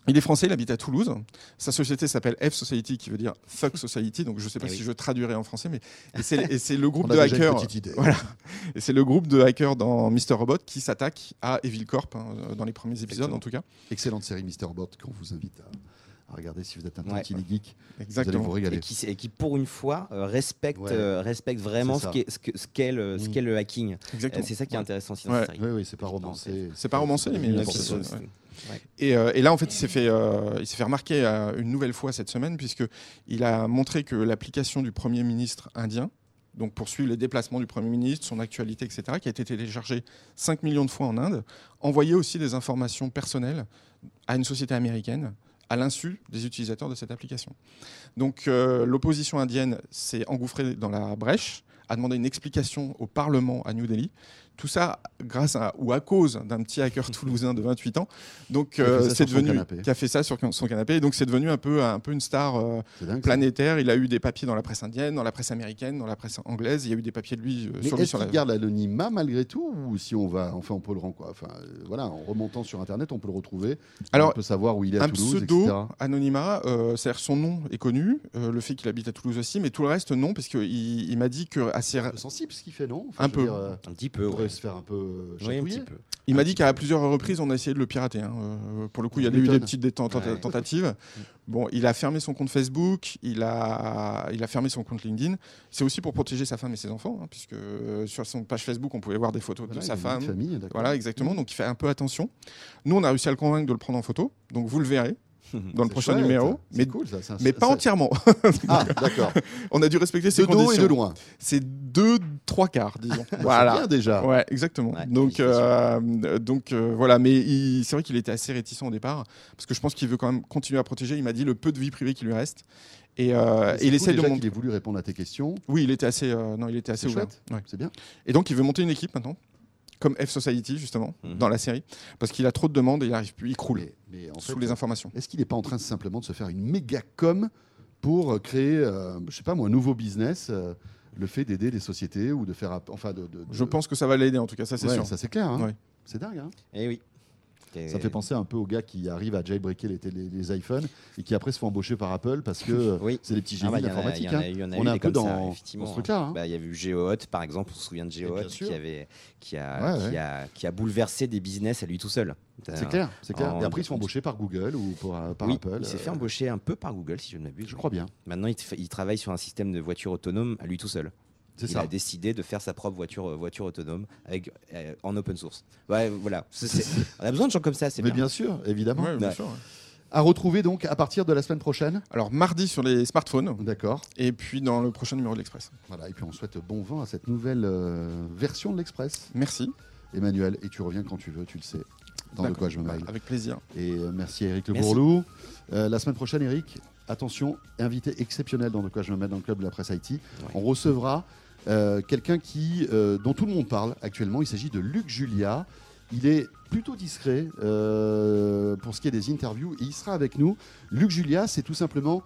Il est français, il habite à Toulouse. Sa société s'appelle F Society, qui veut dire Fuck [LAUGHS] Society. Donc je ne sais pas Eh si oui. je traduirai en français, mais c'est [LAUGHS] c'est le groupe On a de déjà une hackers. petite idée. Voilà. Et c'est le groupe de hackers dans Mr Robot qui s'attaque à Evil Corp hein, dans les premiers épisodes Exactement. en tout cas. Excellente série Mister Bot qu'on vous invite à, à regarder si vous êtes un Ouais. petit geek. Vous allez Exactement. vous régaler. Et qui, et qui, pour une fois, euh, respecte, Ouais. euh, respecte vraiment C'est ce qu'est le, Mm. qu'est le hacking. Euh, Exactement. C'est ça qui est Ouais. intéressant Ouais. cette série. Oui, oui, c'est pas romancé. C'est pas romancé, mais Euh, et là, en fait, il s'est fait, euh, remarquer euh, une nouvelle fois cette semaine, puisqu'il a montré que l'application du Premier ministre indien, donc pour suivre les déplacements du Premier ministre, son actualité, etc., qui a été téléchargée 5 millions de fois en Inde, envoyait aussi des informations personnelles à une société américaine à l'insu des utilisateurs de cette application. Donc l'opposition indienne s'est engouffrée dans la brèche, a demandé une explication au Parlement à New Delhi. Tout ça grâce à, ou à cause d'un petit hacker toulousain de 28 ans. Donc Qui a fait euh, ça c'est sur son devenu canapé. qui a fait ça sur son canapé. Et donc c'est devenu un peu un peu une star euh, dingue. planétaire. Il a eu des papiers dans la presse indienne, dans la presse américaine, dans la presse anglaise. Il y a eu des papiers de lui euh, Mais sur lui sur la. garde l'anonymat malgré tout ou si on va, enfin on peut le rendre quoi Enfin euh, voilà, en remontant sur internet, on peut le retrouver. Alors, on peut savoir où il est à un Toulouse, pseudo etc. anonymat, euh, c'est-à-dire son nom est connu, euh, le fait qu'il habite à Toulouse aussi, mais tout le reste non, parce qu'il il, m'a dit que assez, Un peu sensible ce qu'il fait, non? Un peu. dire, euh, Un petit peu. pourrait ouais. se faire un peu Oui, un chatouiller. petit peu. Il m'a dit qu'à plusieurs reprises, on a essayé de le pirater. hein. Euh, pour le coup, il y a eu des petites Ouais. tentatives. Bon, il a fermé son compte Facebook, il a, il a fermé son compte LinkedIn. C'est aussi pour protéger sa femme et ses enfants, hein, puisque euh, sur son page Facebook, on pouvait voir des photos Voilà, de il sa a une femme. famille, d'accord. Voilà, exactement. Donc, il fait un peu attention. Nous, on a réussi à le convaincre de le prendre en photo. Donc, vous le verrez [LAUGHS] dans le prochain chouette, numéro. Mais, cool ça. un- mais pas ça- entièrement. Ah [LAUGHS] d'accord. [LAUGHS] on a dû respecter ses De dos et conditions. de loin. C'est deux, trois quarts, disons. C'est voilà. bien déjà. Ouais, exactement. Ouais, donc, euh, donc euh, voilà, mais il- c'est vrai qu'il était assez réticent au départ, parce que je pense qu'il veut quand même continuer à protéger. Il m'a dit le peu de vie privée qui lui reste. Et, euh, et il cool essaie de déjà monter. qu'il ait voulu répondre à tes questions. Oui, il était assez, euh, non, il était assez ouvert. Ouais. C'est bien. Et donc, il veut monter une équipe maintenant, comme F Society justement, Mhm. dans la série, parce qu'il a trop de demandes et il arrive plus, il croule Mais, mais en sous fait, les informations. Est-ce qu'il n'est pas en train simplement de se faire une méga com pour euh, créer, euh, je sais pas moi, un nouveau business, euh, le fait d'aider les sociétés ou de faire, enfin de. de- de- Je pense que ça va l'aider en tout cas, ça c'est Ouais, sûr. Ça c'est clair. hein. Ouais. C'est dingue. hein. Eh oui. Ça me fait penser un peu aux gars qui arrivent à jailbreaker les, télé- les iPhones et qui après se font embaucher par Apple parce que euh, Oui. c'est des petits Ah génies bah, de il y en a- l'informatique. il y en a hein. On est un peu dans, effectivement. dans ce truc-là. hein. Bah, Il y a eu GeoHot, par exemple, on se souvient de GeoHot qui, avait, qui, a, Ouais, ouais. qui, a, qui a bouleversé des business à lui tout seul. C'est clair, c'est clair. en- Et après, ils se font embaucher par Google ou par, par oui, Apple. il s'est fait euh, embaucher un peu par Google, si je ne m'abuse. Je crois bien. Maintenant, il, il travaille sur un système de voiture autonome à lui tout seul. C'est Il ça. a décidé de faire sa propre voiture, euh, voiture autonome avec, euh, en open source. Ouais, voilà. C'est- c'est- on a besoin de gens comme ça, c'est Mais bien. bien sûr, évidemment. Ouais, bien Ouais. sûr, ouais. À retrouver donc à partir de la semaine prochaine. Alors mardi sur les smartphones D'accord. et puis dans le prochain numéro de l'Express. Voilà. Et puis on souhaite bon vent à cette nouvelle euh, version de l'Express. Merci. Emmanuel, et tu reviens quand tu veux, tu le sais. Dans de quoi je me mêle. Avec plaisir. Et euh, merci à Eric Le Merci. Bourlou. Euh, la semaine prochaine, Eric, attention, invité exceptionnel dans De quoi je me mêle dans le club de la presse IT. On recevra euh, quelqu'un qui, euh, dont tout le monde parle actuellement. Il s'agit de Luc Julia. Il est plutôt discret euh, pour ce qui est des interviews et il sera avec nous. Luc Julia, c'est tout simplement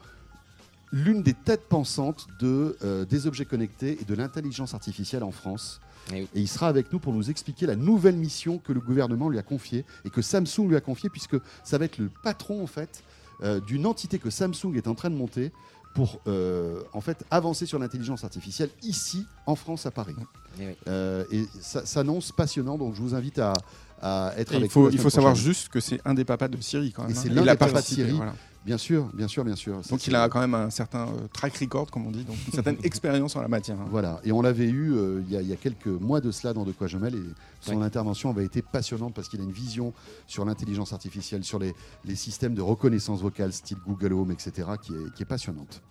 l'une des têtes pensantes de, euh, des objets connectés et de l'intelligence artificielle en France. Eh oui. Et il sera avec nous pour nous expliquer la nouvelle mission que le gouvernement lui a confiée et que Samsung lui a confiée, puisque ça va être le patron en fait euh, d'une entité que Samsung est en train de monter pour euh, en fait avancer sur l'intelligence artificielle ici en France à Paris. Eh oui. Euh, et ça s'annonce passionnant, donc je vous invite à, à être Et avec il faut, nous il faut savoir juste que c'est un des papas de Siri quand même. Et c'est hein. l'un des papas de voilà. Bien sûr, bien sûr, bien sûr. Donc il a quand même un certain euh, track record, comme on dit, donc une certaine [LAUGHS] expérience en la matière. hein. Voilà, et on l'avait eu euh, il y, a- il y a quelques mois de cela dans De quoi je mêle, et son intervention avait été passionnante parce qu'il a une vision sur l'intelligence artificielle, sur les, les systèmes de reconnaissance vocale, style Google Home, etc., qui est, qui est passionnante.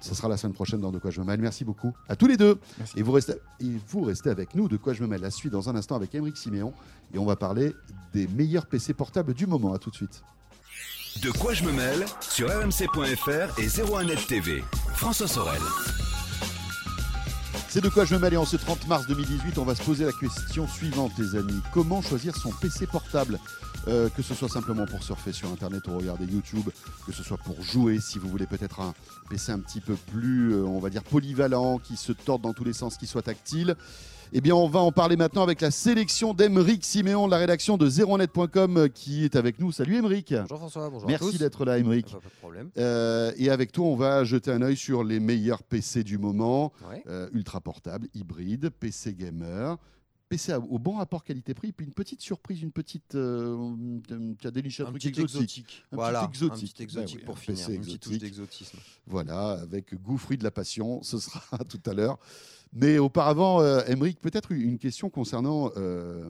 Ce sera la semaine prochaine dans De quoi je me mêle. Merci beaucoup à tous les deux. Merci. Et vous, restez, et vous restez avec nous, De quoi je me mêle. La suite dans un instant avec Émeric Siméon, et on va parler des meilleurs PC portables du moment. À tout de suite. De quoi je me mêle sur rmc.fr et 01net TV. François Sorel. C'est de quoi je me mêle et en ce 30 mars 2018, on va se poser la question suivante, les amis. Comment choisir son PC portable Euh, Que ce soit simplement pour surfer sur Internet ou regarder YouTube, que ce soit pour jouer, si vous voulez peut-être un PC un petit peu plus, euh, on va dire, polyvalent, qui se torde dans tous les sens, qui soit tactile. Eh bien, on va en parler maintenant avec la sélection d'Emeric Siméon de la rédaction de 01net.com euh, qui est avec nous. Salut Emeric. Bonjour François, bonjour Merci d'être là, Emeric. Pas, pas de problème. Euh, et avec toi, on va jeter un œil sur les meilleurs PC du moment. Ouais. Euh, ultra portable, hybride, PC gamer, PC au bon rapport qualité-prix, puis une petite surprise, une petite. Euh, tu as déniché un, Un truc petit exotique. exotique. Un voilà, petit exotique. un petit exotique Bah oui, pour un finir, PC une petite touche d'exotisme. Voilà, avec goût fruit de la passion, [LAUGHS] ce sera tout à l'heure. Mais auparavant, euh, Emeric, peut-être une question concernant euh,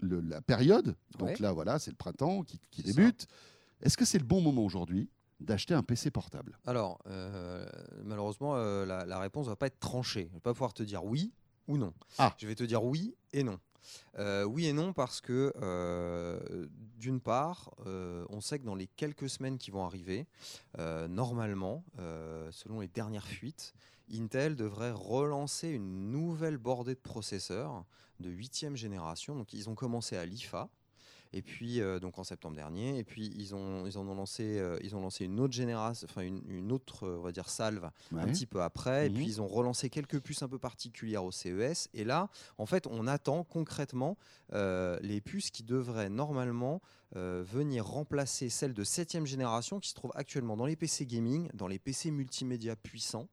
le- la période. Donc Ouais. là, voilà, c'est le printemps qui, débute. Est-ce que c'est le bon moment aujourd'hui d'acheter un PC portable? Alors, euh, malheureusement, euh, la, la réponse va pas être tranchée. Je vais pas pouvoir te dire oui ou non. Ah. Je vais te dire oui et non. Euh, oui et non parce que, euh, d'une part, euh, on sait que dans les quelques semaines qui vont arriver, normalement, selon les dernières fuites, Intel devrait relancer une nouvelle bordée de processeurs de huitième génération. Donc, ils ont commencé à l'IFA. Et puis, euh, donc en septembre dernier, et puis ils, ont, ils en ont lancé, euh, ils ont lancé une autre génération, enfin une, une autre, euh, on va dire salve un petit peu après. Et puis ils ont relancé quelques puces un peu particulières au CES. Et là, en fait, on attend concrètement euh, les puces qui devraient normalement venir remplacer celles de septième génération qui se trouvent actuellement dans les PC gaming, dans les PC multimédia puissants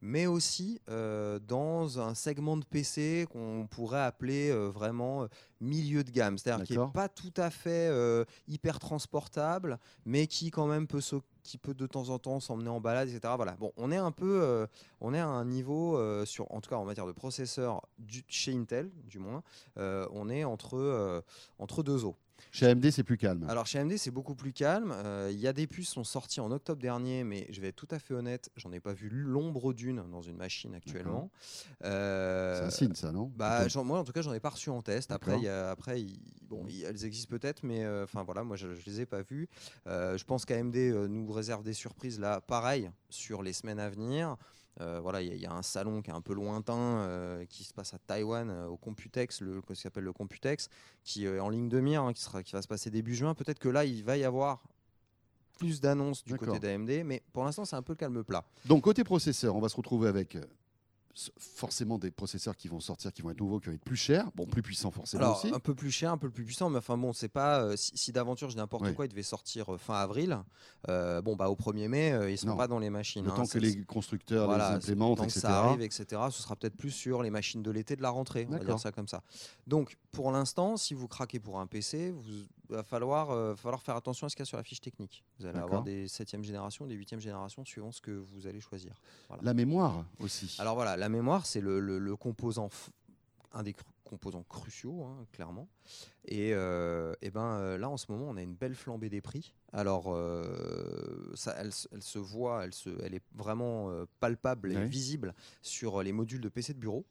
mais aussi euh, dans un segment de PC qu'on pourrait appeler euh, vraiment euh, milieu de gamme, c'est-à-dire qui n'est pas tout à fait euh, hyper transportable, mais qui quand même peut, s'o- qui peut de temps en temps s'emmener en balade, etc. Voilà. Bon, on est un peu, on est à un niveau sur, en tout cas en matière de processeur du- chez Intel, du moins, on est entre entre deux eaux. Chez AMD, c'est plus calme. Alors chez AMD, c'est beaucoup plus calme. Euh, Il y a des puces qui sont sorties en octobre dernier, mais je vais être tout à fait honnête, j'en ai pas vu l'ombre d'une dans une machine actuellement. Euh, c'est un signe, ça, non? bah, moi, en tout cas, j'en ai pas reçu en test. Après, y a- après bon, elles existent peut-être, mais euh, enfin voilà, moi, je, je les ai pas vues. Je pense qu'AMD nous réserve des surprises là, pareil, sur les semaines à venir. Euh, voilà, il y, a- il y a un salon qui est un peu lointain, euh, qui se passe à Taïwan, euh, au Computex, le, ce qu'on appelle le Computex, qui est en ligne de mire, hein, qui, sera, qui va se passer début juin. Peut-être que là, il va y avoir plus d'annonces du côté d'AMD, mais pour l'instant, c'est un peu calme plat. Donc, côté processeur, on va se retrouver avec forcément des processeurs qui vont sortir, qui vont être nouveaux, qui vont être plus chers, bon, plus puissants forcément Alors, aussi. un peu plus cher, un peu plus puissant, mais enfin bon, c'est pas. euh, si si d'aventure, je n'importe Oui. quoi, il devait sortir euh, fin avril, euh, bon, bah au 1er mai, ils sont Non. pas dans les machines. Le hein, temps que les constructeurs voilà, les implémentent, tant que etc. ça arrive, etc., ce sera peut-être plus sur les machines de l'été de la rentrée, on va dire ça comme ça. Donc, pour l'instant, si vous craquez pour un PC, vous va falloir, euh, falloir faire attention à ce qu'il y a sur la fiche technique. Vous allez avoir des 7e génération, des 8e génération, suivant ce que vous allez choisir. Voilà. La mémoire aussi. Alors voilà, la mémoire, c'est le, le- le composant, un des composants cruciaux, hein, clairement. Et, euh, eh ben, euh, là, en ce moment, on a une belle flambée des prix. Alors, euh, ça, elle, se- elle se voit, elle, se, elle est vraiment palpable et Ouais. visible sur les modules de PC de bureau.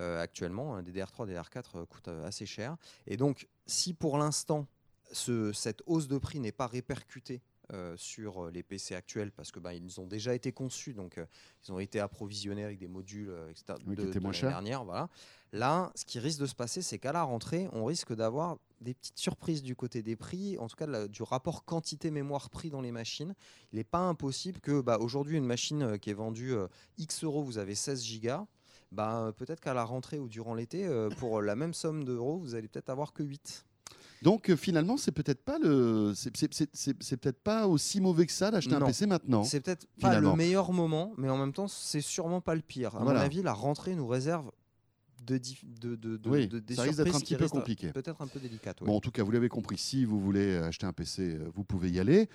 Euh, actuellement, un DDR3, DDR4 euh, coûte euh, assez cher. Et donc, si pour l'instant, ce- cette hausse de prix n'est pas répercutée euh, sur euh, les PC actuels parce que bah, ils ont déjà été conçus, donc euh, ils ont été approvisionnés avec des modules euh, etc., Oui, de, de l'année dernière. Voilà. Là, ce qui risque de se passer, c'est qu'à la rentrée, on risque d'avoir des petites surprises du côté des prix, en tout cas la- du rapport quantité mémoire-prix dans les machines. Il n'est pas impossible que bah, aujourd'hui, une machine qui est vendue X euros, vous avez 16 gigas. Bah, peut-être qu'à la rentrée ou durant l'été, pour la même somme d'euros, vous allez peut-être avoir que 8. Donc euh, finalement, c'est peut-être pas le, c'est- peut-être pas aussi mauvais que ça d'acheter un. PC maintenant. C'est peut-être pas le meilleur moment, mais en même temps, c'est sûrement pas le pire. À Voilà. mon avis, la rentrée nous réserve de, de, de, de- Oui, de- des ça risque d'être un petit peu compliqué. Peut-être un peu délicates. ouais. Bon, en tout cas, vous l'avez compris. Si vous voulez acheter un PC, euh, vous pouvez y aller.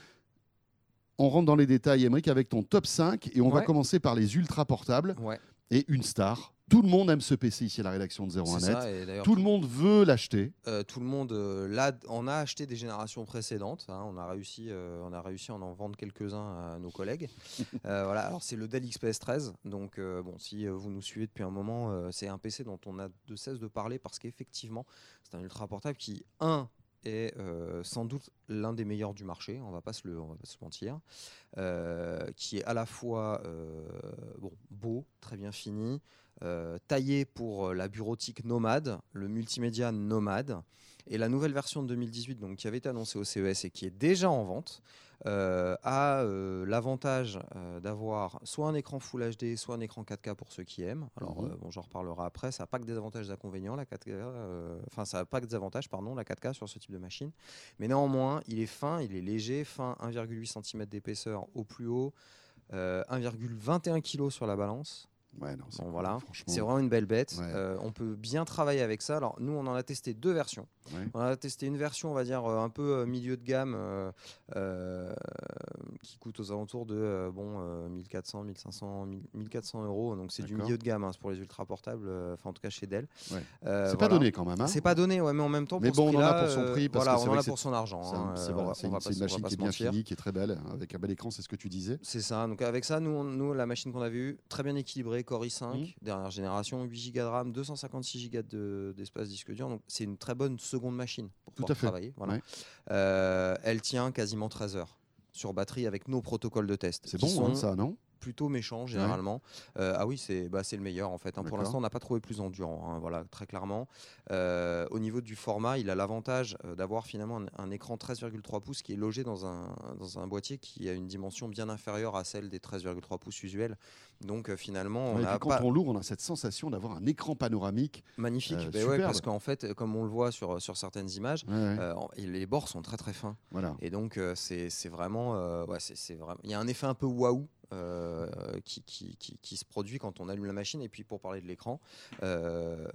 On rentre dans les détails, Emmerich, avec ton top 5 et on va commencer par les ultra portables Ouais, et une star. Tout le monde aime ce PC ici à la rédaction de c'est 01net. ça. Et d'ailleurs, Tout le monde veut l'acheter. Euh, tout le monde euh, là on a acheté des générations précédentes hein, on a réussi euh, on a réussi à en vendre quelques-uns à nos collègues [LAUGHS] Euh, voilà alors c'est le Dell XPS 13 donc bon si vous nous suivez depuis un moment c'est un PC dont on a de cesse de parler parce qu'effectivement c'est un ultra portable qui un est euh, sans doute l'un des meilleurs du marché, on va va pas se mentir, euh, qui est à la fois euh, beau, très bien fini, taillé pour la bureautique nomade, le multimédia nomade, et la nouvelle version de 2018, donc, qui avait été annoncée au CES et qui est déjà en vente, a euh, l'avantage euh, d'avoir soit un écran Full HD, soit un écran 4K pour ceux qui aiment. Alors, Mhm. euh, bon, j'en reparlerai après. Ça n'a pas que des avantages et des inconvénients, la 4K. euh, Enfin, ça n'a pas que des avantages, pardon, la 4K sur ce type de machine. Mais néanmoins, il est fin, il est léger, fin 1,8 cm d'épaisseur au plus haut, euh, 1,21 kg sur la balance. Ouais, c'est Bon, cool, voilà, franchement. c'est vraiment une belle bête. Ouais. Euh, on peut bien travailler avec ça. Alors nous, on en a testé deux versions. Ouais. On a testé une version, on va dire euh, un peu euh, milieu de gamme, euh, euh, qui coûte aux alentours de euh, bon euh, 1400, 1500, 1000 1400 euros. Donc c'est du milieu de gamme hein, pour les ultra portables. Enfin en tout cas chez Dell. Ouais. C'est pas donné quand même. hein. C'est pas donné, ouais, mais en même temps, Mais pour bon, on en a pour son prix, parce voilà, que on en a pour son argent. C'est hein, une, machine qui est bien finie, qui est très belle, hein, avec un bel écran, c'est ce que tu disais. C'est ça. Donc avec ça, nous, on- nous la machine qu'on avait eue, très bien équilibrée, Core i5, Mhm. dernière génération, 8 Go de RAM, 256 Go de- d'espace disque dur. Donc c'est une très bonne seconde machine pour Tout pouvoir à fait. travailler. Voilà. Ouais. Euh, elle tient quasiment 13 heures sur batterie avec nos protocoles de test. C'est bon, hein, sont ça, non? Plutôt méchant généralement. Euh, ah oui, c'est bah, le meilleur en fait. hein. Pour l'instant, on n'a pas trouvé plus endurant. hein, voilà, très clairement. Euh, au niveau du format, il a l'avantage euh, d'avoir finalement un, un écran 13,3 pouces qui est logé dans un, dans un boîtier qui a une dimension bien inférieure à celle des 13,3 pouces usuels. Donc euh, finalement, on Ouais, et a quand pas on l'ouvre, on a cette sensation d'avoir un écran panoramique. magnifique. Ben ouais, parce qu'en fait, comme on le voit sur, sur certaines images, les bords sont très très fins. voilà. Et donc, c'est c'est vraiment. ouais, c'est c'est vraiment. Il y a un effet un peu waouh. Euh, qui, qui, qui- qui se produit quand on allume la machine. Et puis pour parler de l'écran, euh,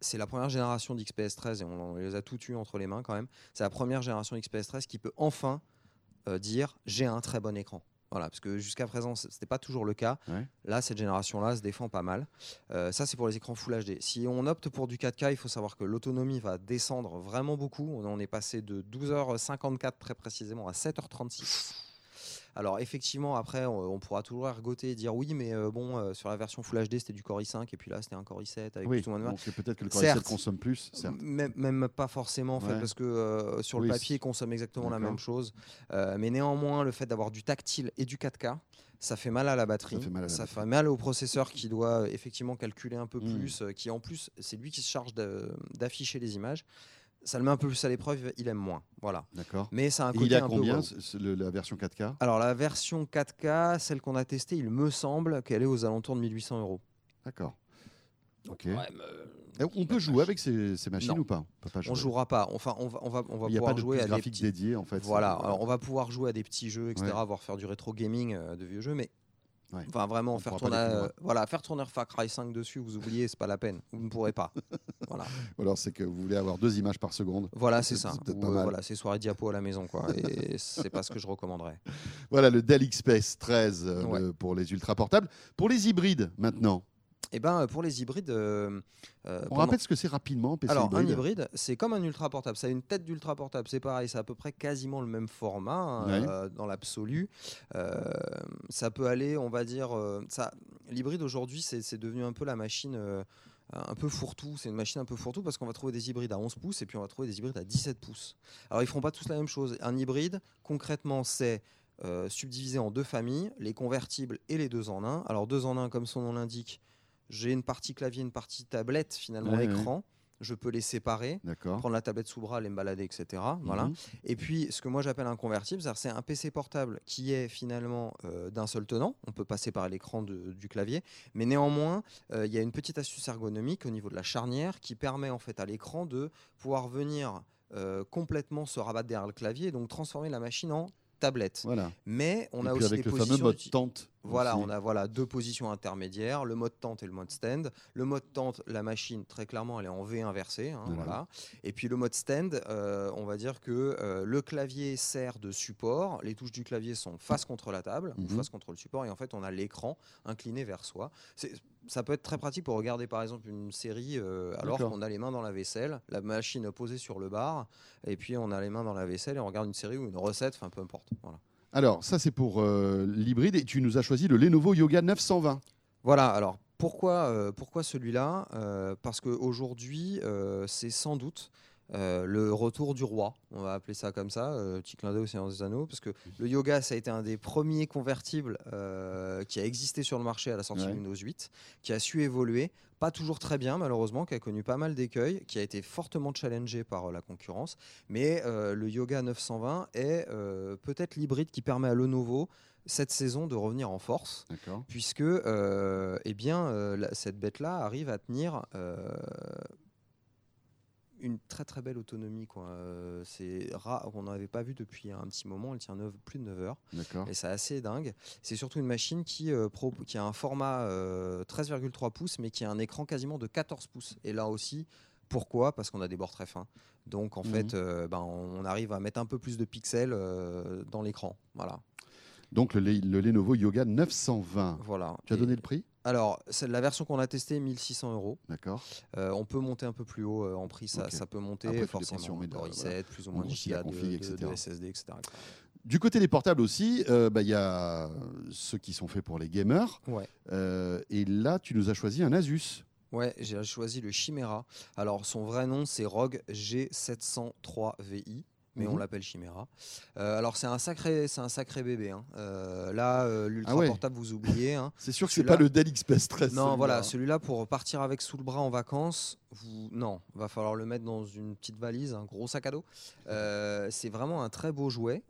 c'est la première génération d'XPS 13 et on, on les a tous eu entre les mains quand même. C'est la première génération d'XPS 13 qui peut enfin euh, dire j'ai un très bon écran. Voilà, parce que jusqu'à présent, ce n'était pas toujours le cas. Ouais. Là, cette génération-là se défend pas mal. Euh, ça, c'est pour les écrans Full HD. Si on opte pour du 4K, il faut savoir que l'autonomie va descendre vraiment beaucoup. On en est passé de 12h54 très précisément à 7h36. Alors effectivement, après, on, on pourra toujours ergoter et dire oui, mais euh, bon, euh, sur la version Full HD, c'était du Core i5 et puis là, c'était un Core i7 avec Oui, tout donc c'est peut-être que le Core Certes. i7 consomme plus, certes. Même, pas forcément en fait, Ouais. parce que euh, sur Oui, le papier, il consomme exactement la même chose. Mais néanmoins, le fait d'avoir du tactile et du 4K, ça fait mal à la batterie. Ça fait mal fait au processeur qui doit effectivement calculer un peu Mm. plus, qui en plus, c'est lui qui se charge de- d'afficher les images. Ça le met un peu plus à l'épreuve, il aime moins. Voilà. D'accord. Mais c'est un Et côté il un peu combien le- la version 4K Alors la version 4K, celle qu'on a testée, il me semble qu'elle est aux alentours de 1800 euros. D'accord. Ok. Ouais, mais, Et on peut jouer avec ces, ces machines Non. ou pas? On peut pas on jouer. jouera pas. Enfin, on va, on va, on va Il n'y a pas pouvoir de jouer à des petits. dédiée en fait. Voilà, alors on va pouvoir jouer à des petits jeux, etc., Ouais. voire faire du rétro gaming euh, de vieux jeux, mais Ouais. enfin vraiment On faire tourner, euh, voilà, faire tourner Far Cry 5 dessus, vous oubliez, c'est pas la peine, vous ne pourrez pas. [LAUGHS] voilà, Ou alors c'est que vous voulez avoir deux images par seconde. voilà c'est ça. c'est voilà, c'est soirée diapo à la maison, quoi. Et [LAUGHS] c'est pas ce que je recommanderais. Voilà le Dell XPS 13 euh, Ouais. pour les ultra portables. Pour les hybrides maintenant, Et ben pour les hybrides, euh, euh, on pendant- rappelle ce que c'est rapidement PC Alors, hybride. un hybride, c'est comme un ultra portable. Ça a une tête d'ultra portable. C'est pareil, c'est à peu près quasiment le même format hein, Ouais. euh, dans l'absolu. Euh, ça peut aller, on va dire, euh, ça. L'hybride aujourd'hui, c'est c'est devenu un peu la machine. euh, un peu fourre-tout, c'est une machine un peu fourre-tout parce qu'on va trouver des hybrides à 11 pouces et puis on va trouver des hybrides à 17 pouces. Alors ils feront pas tous la même chose. Un hybride, concrètement, c'est euh, subdivisé en deux familles, les convertibles et les deux en un. Alors deux en un, comme son nom l'indique, j'ai une partie clavier, une partie tablette, finalement Ouais, ouais. écran. Je peux les séparer, prendre la tablette sous bras, aller me balader, etc. Voilà. Mhm. Et puis, ce que moi j'appelle un convertible, c'est un PC portable qui est finalement euh, d'un seul tenant. On peut passer par l'écran du clavier, mais néanmoins, euh, il y a une petite astuce ergonomique au niveau de la charnière qui permet en fait à l'écran de pouvoir venir euh, complètement se rabattre derrière le clavier et donc transformer la machine en tablette. Voilà. Mais on Et a aussi avec des le positions fameux mode tente. voilà, aussi. on a voilà deux positions intermédiaires, le mode tente et le mode stand. Le mode tente, la machine très clairement, elle est en V inversé, hein, Voilà. voilà. Et puis le mode stand, euh, on va dire que euh, le clavier sert de support, les touches du clavier sont face contre la table, Mhm. ou face contre le support, et en fait on a l'écran incliné vers soi. C'est- Ça peut être très pratique pour regarder par exemple une série euh, alors qu'on a les mains dans la vaisselle, la machine posée sur le bar, et puis on a les mains dans la vaisselle et on regarde une série ou une recette, enfin peu importe. Voilà. Alors ça c'est pour euh, l'hybride et tu nous as choisi le Lenovo Yoga 920. Voilà, alors pourquoi, euh, pourquoi celui-là Parce qu'aujourd'hui, c'est sans doute euh, le retour du roi, on va appeler ça comme ça, euh, petit clin d'œil au Seigneur des Anneaux, parce que le yoga, ça a été un des premiers convertibles euh, qui a existé sur le marché à la sortie Ouais. de Windows 8, qui a su évoluer, pas toujours très bien malheureusement, qui a connu pas mal d'écueils, qui a été fortement challengé par euh, la concurrence, mais le yoga 920 est peut-être l'hybride qui permet à Lenovo cette saison de revenir en force. Puisque eh bien, la- cette bête-là arrive à tenir une très très belle autonomie. quoi. Euh, c'est rare, on n'avait pas vu depuis un petit moment, elle tient neuf- plus de 9 heures, D'accord. et c'est assez dingue. C'est surtout une machine qui, euh, pro- qui a un format euh, 13,3 pouces, mais qui a un écran quasiment de 14 pouces. Et là aussi, pourquoi? Parce qu'on a des bords très fins. Donc en Mhm. fait, euh, ben, on arrive à mettre un peu plus de pixels euh, dans l'écran. Voilà. Donc le, Le- le Lenovo Yoga 920. voilà. Tu as Et- donné le prix? Alors, c'est la version qu'on a testée, 1600 euros. D'accord. Euh, on peut monter un peu plus haut euh, en prix, ça, ça peut monter Après, forcément. la- Core voilà. i7, plus ou moins de aussi la gigas de, config, de- etc. de SSD, etc. Du côté des portables aussi, euh, bah, il y a ceux qui sont faits pour les gamers. Ouais. Et là, tu nous as choisi un Asus. Ouais, j'ai choisi le Chimera. Alors, son vrai nom, c'est ROG G703VI. Mais on Mhm. l'appelle Chimera. Euh, alors c'est un sacré, c'est un sacré bébé. hein. Euh, là, euh, l'ultra Ah ouais. portable, vous oubliez. hein. [LAUGHS] C'est sûr que c'est pas le Dell XPS 13. Non, voilà, celui-là pour partir avec sous le bras en vacances, vous... non, va falloir le mettre dans une petite valise, un gros sac à dos. C'est vraiment un très beau jouet.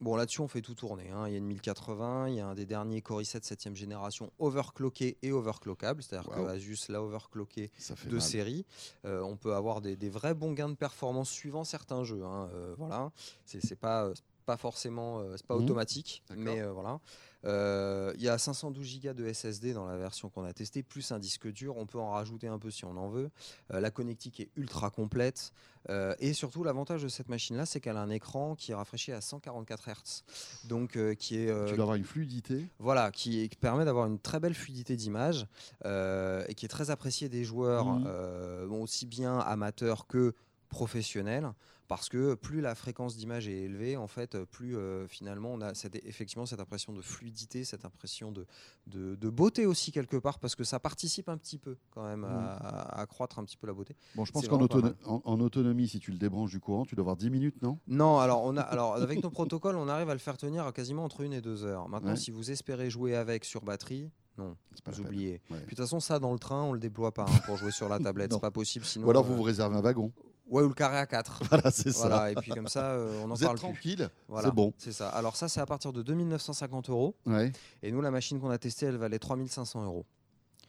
Bon, là-dessus, on fait tout tourner. hein. Il y a une 1080, il y a un des derniers Core i7 7 génération overclocké et overclockable, c'est-à-dire Wow. que Asus l'a overclocké de mal. série. On peut avoir des, des vrais bons gains de performance suivant certains jeux. Hein. Euh, voilà, c'est c'est pas c'est pas forcément, euh, c'est pas Mhm. automatique, mais euh, voilà. Euh, Il y a 512 Go de SSD dans la version qu'on a testée, plus un disque dur. On peut en rajouter un peu si on en veut. Euh, la connectique est ultra complète. Euh, et surtout, l'avantage de cette machine-là, c'est qu'elle a un écran qui est rafraîchi à 144 Hz. Donc, euh, qui est. euh, Tu dois avoir une fluidité. voilà, qui, qui permet d'avoir une très belle fluidité d'image euh, et qui est très appréciée des joueurs, euh, bon, aussi bien amateurs que professionnels, parce que plus la fréquence d'image est élevée, en fait, plus euh, finalement on a cette, effectivement cette impression de fluidité, cette impression de, de, de beauté aussi quelque part, parce que ça participe un petit peu quand même à, à accroître un petit peu la beauté. Bon, je pense qu'en en, en autonomie, si tu le débranches du courant, tu dois avoir 10 minutes, non? Non, alors, on a, alors avec nos protocoles, on arrive à le faire tenir à quasiment entre une et deux heures. Maintenant, Ouais. si vous espérez jouer avec sur batterie, non, vous oubliez. Ouais. Puis de toute façon, ça dans le train, on le déploie pas hein, pour jouer sur la tablette, [LAUGHS] c'est pas possible. Sinon, Ou alors euh, vous vous réservez un wagon. Ouais, ou le carré à 4 [LAUGHS] Voilà, c'est ça. Et puis comme ça, euh, on n'en Vous êtes parle plus. tranquille, Voilà, c'est bon. C'est ça. Alors ça, c'est à partir de 2950 euros. Ouais. Et nous, la machine qu'on a testée, elle valait 3500 euros.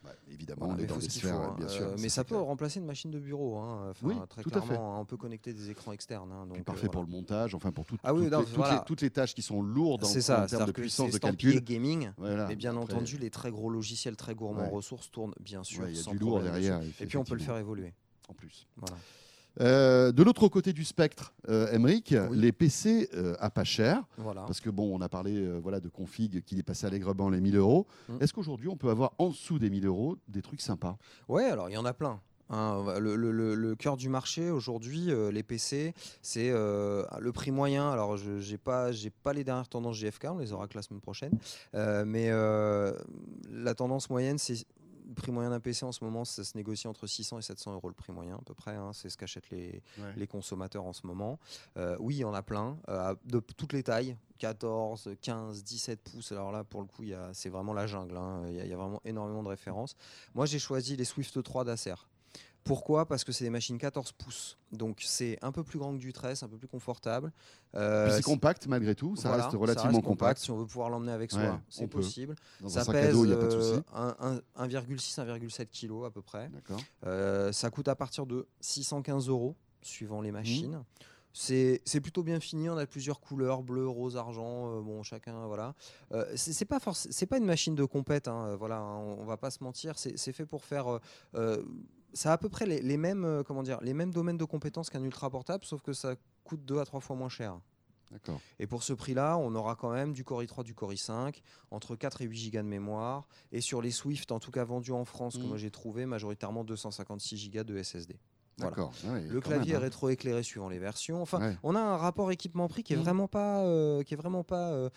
Ouais, évidemment, Voilà, on est dans des qu'il faut, sphères, hein. bien sûr. Euh, mais ça peut clair. remplacer une machine de bureau, hein. Enfin, Oui, très tout à fait. clairement. hein. On peut connecter des écrans externes. hein, donc, parfait euh, pour le montage, enfin pour tout- Ah oui, toutes, non, les, toutes les- toutes les tâches qui sont lourdes en, C'est en ça, termes de que puissance de calcul. gaming. Mais bien après, entendu, les très gros logiciels, très gourmands Ouais. en ressources tournent bien sûr ouais, il y a sans du lourd derrière. Et puis on peut le faire évoluer. en plus. Voilà. Euh, de l'autre côté du spectre, euh, Oui. les PC euh, à pas cher, voilà. parce que bon, on a parlé euh, voilà, de config qui dépassait allègrement les 1000 euros. Mm. Est-ce qu'aujourd'hui, on peut avoir en dessous des 1000 euros des trucs sympas? Ouais, alors il y en a plein. hein. le, le- le- le cœur du marché aujourd'hui, euh, les PC, c'est euh, le prix moyen. Alors, je n'ai pas, j'ai pas les dernières tendances GFK, on les aura que la semaine prochaine. Euh, mais la tendance moyenne, c'est prix moyen d'un PC en ce moment, ça se négocie entre 600 et 700 euros le prix moyen à peu près. hein. c'est ce qu'achètent les, les consommateurs en ce moment. Euh, oui, il y en a plein, euh, de toutes les tailles, 14, 15, 17 pouces. Alors là, pour le coup, c'est vraiment la jungle. hein. Il y, y a vraiment énormément de références. Moi, j'ai choisi les Swift 3 d'Acer. Pourquoi? Parce que c'est des machines 14 pouces. Donc c'est un peu plus grand que du 13, un peu plus confortable. Euh, c'est compact malgré tout, ça voilà, reste relativement compact. Si on veut pouvoir l'emmener avec soi, Ouais, c'est on possible. Dans Ça un pèse à dos, il n'y a pas de euh, souci. un- un- 1,6, 1,7 kg à peu près. Euh, ça coûte à partir de 615 euros, suivant Mmh. les machines. C'est c'est plutôt bien fini, on a plusieurs couleurs, bleu, rose, argent, euh, bon chacun voilà. Euh, c'est pas forc- c'est pas une machine de compète, hein, voilà, hein, on, on va pas se mentir, c'est fait pour faire, euh, ça a à peu près les, les mêmes euh, comment dire, les mêmes domaines de compétences qu'un ultra portable, sauf que ça coûte deux à trois fois moins cher. D'accord. Et pour ce prix-là, on aura quand même du Core i3, du Core i5, entre 4 et 8 gigas de mémoire. Et sur les Swift, en tout cas vendus en France, que Mm. moi j'ai trouvé, majoritairement 256 gigas de SSD. Voilà. Ouais, Le clavier même, hein. rétro-éclairé suivant les versions. Enfin, Ouais. on a un rapport équipement-prix qui est Mm. vraiment pas, euh, qui est vraiment pas, euh,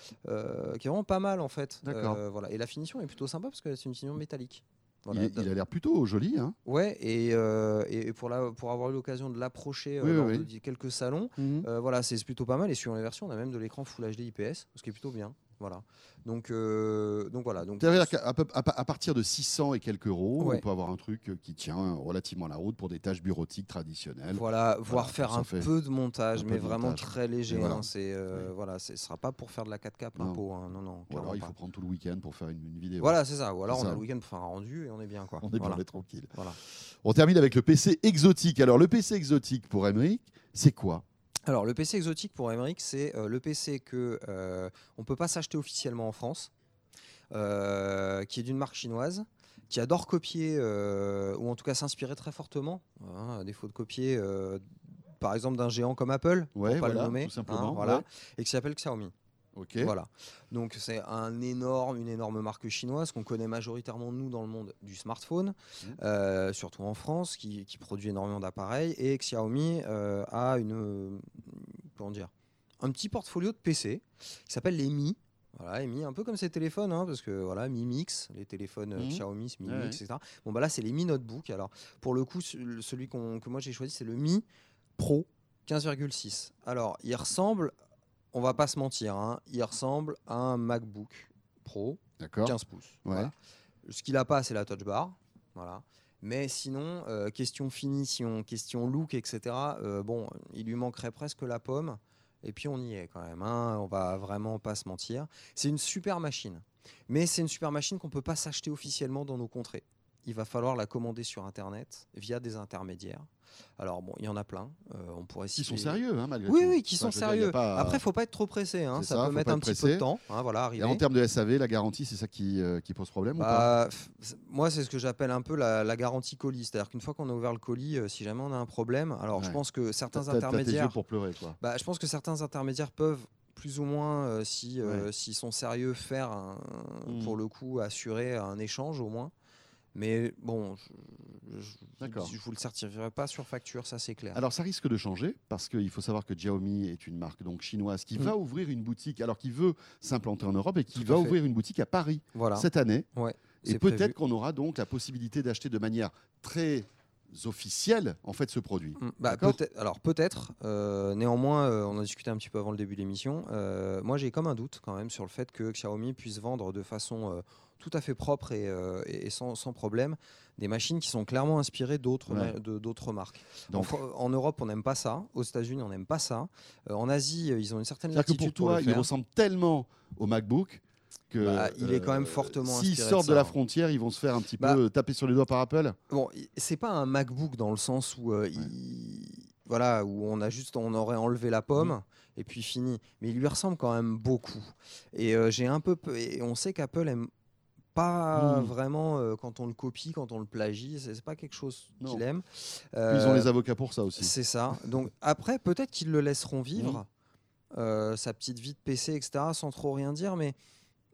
qui est vraiment pas mal en fait. Euh, voilà. Et la finition est plutôt sympa parce que c'est une finition métallique. Voilà. Il, a l'air plutôt joli. Hein. Ouais, et, euh, et pour, la, pour avoir eu l'occasion de l'approcher euh, Oui, lors oui. de quelques salons, euh, voilà, c'est plutôt pas mal. Et suivant les versions, on a même de l'écran Full HD IPS, ce qui est plutôt bien. Voilà. Donc, euh, donc voilà. Donc, C'est-à-dire qu'à peu- à, à partir de 600 et quelques euros, Ouais. on peut avoir un truc euh, qui tient relativement la route pour des tâches bureautiques traditionnelles. Voilà, voire Voilà, faire un peu de montage, mais de vraiment montage. très léger. Voilà. hein, c'est euh, Oui. voilà, ce sera pas pour faire de la 4K plein Non. pot. hein, non, non. Ou alors il pas. faut prendre tout le week-end pour faire une, une vidéo. Voilà, c'est ça. Ou alors on a le week-end pour faire un rendu et on est bien quoi. On est bien, on est tranquille. Voilà. On termine avec le PC exotique. Alors le PC exotique pour Emmerich, c'est quoi? Alors le PC exotique pour Emmerich, c'est euh, le PC que euh, on peut pas s'acheter officiellement en France, euh, qui est d'une marque chinoise, qui adore copier euh, ou en tout cas s'inspirer très fortement, hein, à défaut de copier. par exemple d'un géant comme Apple, Ouais, pour pas voilà, le nommer, tout simplement, hein, voilà, ouais. et qui s'appelle Xiaomi. Ok. Voilà. Donc c'est un énorme, une énorme marque chinoise qu'on connaît majoritairement nous dans le monde du smartphone, Mhm. euh, surtout en France, qui, qui produit énormément d'appareils. Et Xiaomi euh, a une, euh, comment dire, un petit portfolio de PC qui s'appelle les Mi. Voilà, Mi, un peu comme ces téléphones, hein, parce que voilà, Mi Mix, les téléphones euh, Mhm. Xiaomi, Mi Mix, etc. Bon bah là c'est les Mi Notebook. Alors pour le coup, ce- celui que moi j'ai choisi, c'est le Mi Pro 15,6. Alors il ressemble on va pas se mentir, hein, il ressemble à un MacBook Pro D'accord. 15 pouces. Ouais. Voilà. Ce qu'il a pas, c'est la touch bar. Voilà. Mais sinon, euh, question finition, question look, etc. euh, bon, il lui manquerait presque la pomme. Et puis on y est quand même. Hein, on va vraiment pas se mentir. C'est une super machine. Mais c'est une super machine qu'on peut pas s'acheter officiellement dans nos contrées. Il va falloir la commander sur Internet via des intermédiaires. Alors bon, il y en a plein. Euh, on pourrait Qui sont sérieux, hein, malgré oui, tout. oui, qui Enfin, sont veux dire, sérieux. pas- Après, faut pas être trop pressé. hein, Ça, ça, peut mettre un petit peu de temps. hein, voilà, Et arriver. en termes de SAV, la garantie, c'est ça qui, euh, qui pose problème ou pas? Bah, moi, c'est ce que j'appelle un peu la, la garantie colis. C'est-à-dire qu'une fois qu'on a ouvert le colis, euh, si jamais on a un problème, alors je pense que certains intermédiaires, pour pleurer, quoi. bah, je pense que certains intermédiaires peuvent plus ou moins, euh, si euh, s'ils sont sérieux, faire un- Mm. pour le coup assurer un échange au moins. Mais bon, je, je, je vous le certifierai pas sur facture, ça c'est clair. Alors ça risque de changer parce qu'il faut savoir que Xiaomi est une marque donc chinoise qui Mm. va ouvrir une boutique, alors qui veut s'implanter en Europe et qui va fait. ouvrir une boutique à Paris voilà. cette année. Ouais, et peut-être qu'on aura donc la possibilité d'acheter de manière très officielle en fait ce produit. Mm, bah, alors peut-être. euh, néanmoins, euh, on a discuté un petit peu avant le début de l'émission. euh, moi, j'ai comme un doute quand même sur le fait que Xiaomi puisse vendre de façon tout à fait propre et, sans, sans problème des machines qui sont clairement inspirées d'autres Ouais. marques. Donc, en, en Europe, on n'aime pas ça. Aux États-Unis, on n'aime pas ça. En Asie, ils ont une certaine c'est-à-dire que latitude pour toi, il faire. ressemble tellement au MacBook que Bah, il est quand même fortement S'ils de sortent de, la hein. frontière, ils vont se faire un petit Bah, peu taper sur les doigts par Apple. Bon, c'est pas un MacBook dans le sens où euh, il- voilà où on a juste on aurait enlevé la pomme Mmh. et puis fini. Mais il lui ressemble quand même beaucoup. Et euh, j'ai un peu et on sait qu'Apple aime pas Mm. vraiment euh, quand on le copie, quand on le plagie. C'est pas quelque chose qu'il aime. Ils ont Euh, les avocats pour ça aussi. c'est ça. Donc après, peut-être qu'ils le laisseront Mmh. vivre, euh, sa petite vie de PC, etc., sans trop rien dire. Mais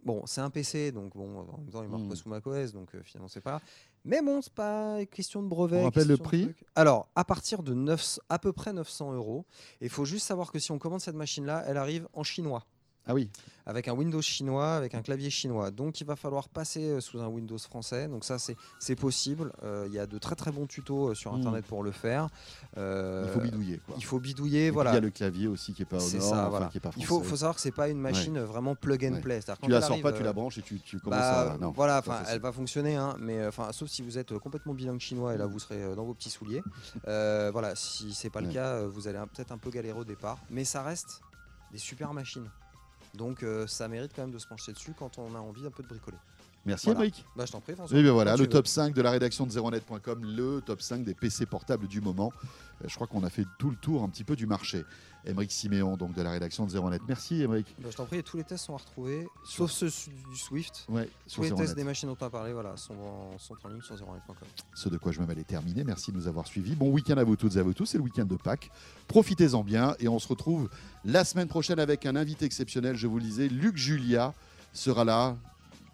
bon, c'est un PC, donc bon, en même temps, il marche Mmh. pas sous macOS, donc euh, finalement, c'est pas. Mais bon, c'est pas une question de brevet. On rappelle le prix. Alors, à partir de 9, à peu près 900 euros. Il faut juste savoir que si on commande cette machine-là, elle arrive en chinois Ah oui, avec un Windows chinois, avec un clavier chinois. Donc il va falloir passer euh, sous un Windows français. Donc ça c'est possible. Euh, Il y a de très très bons tutos euh, sur Mm. internet pour le faire. Euh, il faut bidouiller. Quoi. Il faut bidouiller, voilà. Il y a le clavier aussi qui est pas au nord, ça, enfin, voilà. qui est pas Il faut, français. faut savoir que c'est pas une machine vraiment plug and Ouais. play. Tu la sors arrive, pas, tu la branches et tu, tu commences bah, à. Non, voilà, enfin, elle va fonctionner, hein, mais enfin, sauf si vous êtes complètement bilingue chinois et là vous serez dans vos petits souliers. Euh, voilà, si c'est pas le cas, vous allez peut-être un peu galérer au départ, mais ça reste des super machines. Donc euh, ça mérite quand même de se pencher dessus quand on a envie un peu de bricoler. Merci, Voilà. Emric. Bah je t'en prie, François. Et bien voilà, Quand le top 5 de la rédaction de zeronet.com, le top 5 des PC portables du moment. Euh, Je crois qu'on a fait tout le tour un petit peu du marché. Emric Siméon, donc de la rédaction de Zeronet. Merci, Emric. Bah, je t'en prie, tous les tests sont à retrouver, sauf ceux du Swift. Ouais, Tous sur les Zeronet. tests des machines dont on a parlé voilà, sont, en, sont en ligne sur 01net.com. Ce de quoi je me mêle est terminé. Merci de nous avoir suivis. Bon week-end à vous toutes et à vous tous. C'est le week-end de Pâques. Profitez-en bien et on se retrouve la semaine prochaine avec un invité exceptionnel. Je vous le disais, Luc Julia sera là.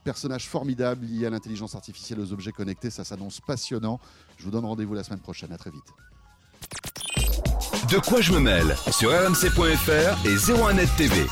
Personnage formidable lié à l'intelligence artificielle aux objets connectés. Ça s'annonce passionnant. Je vous donne rendez-vous la semaine prochaine. À très vite. De quoi je me mêle? Sur rmc.fr et 01net TV.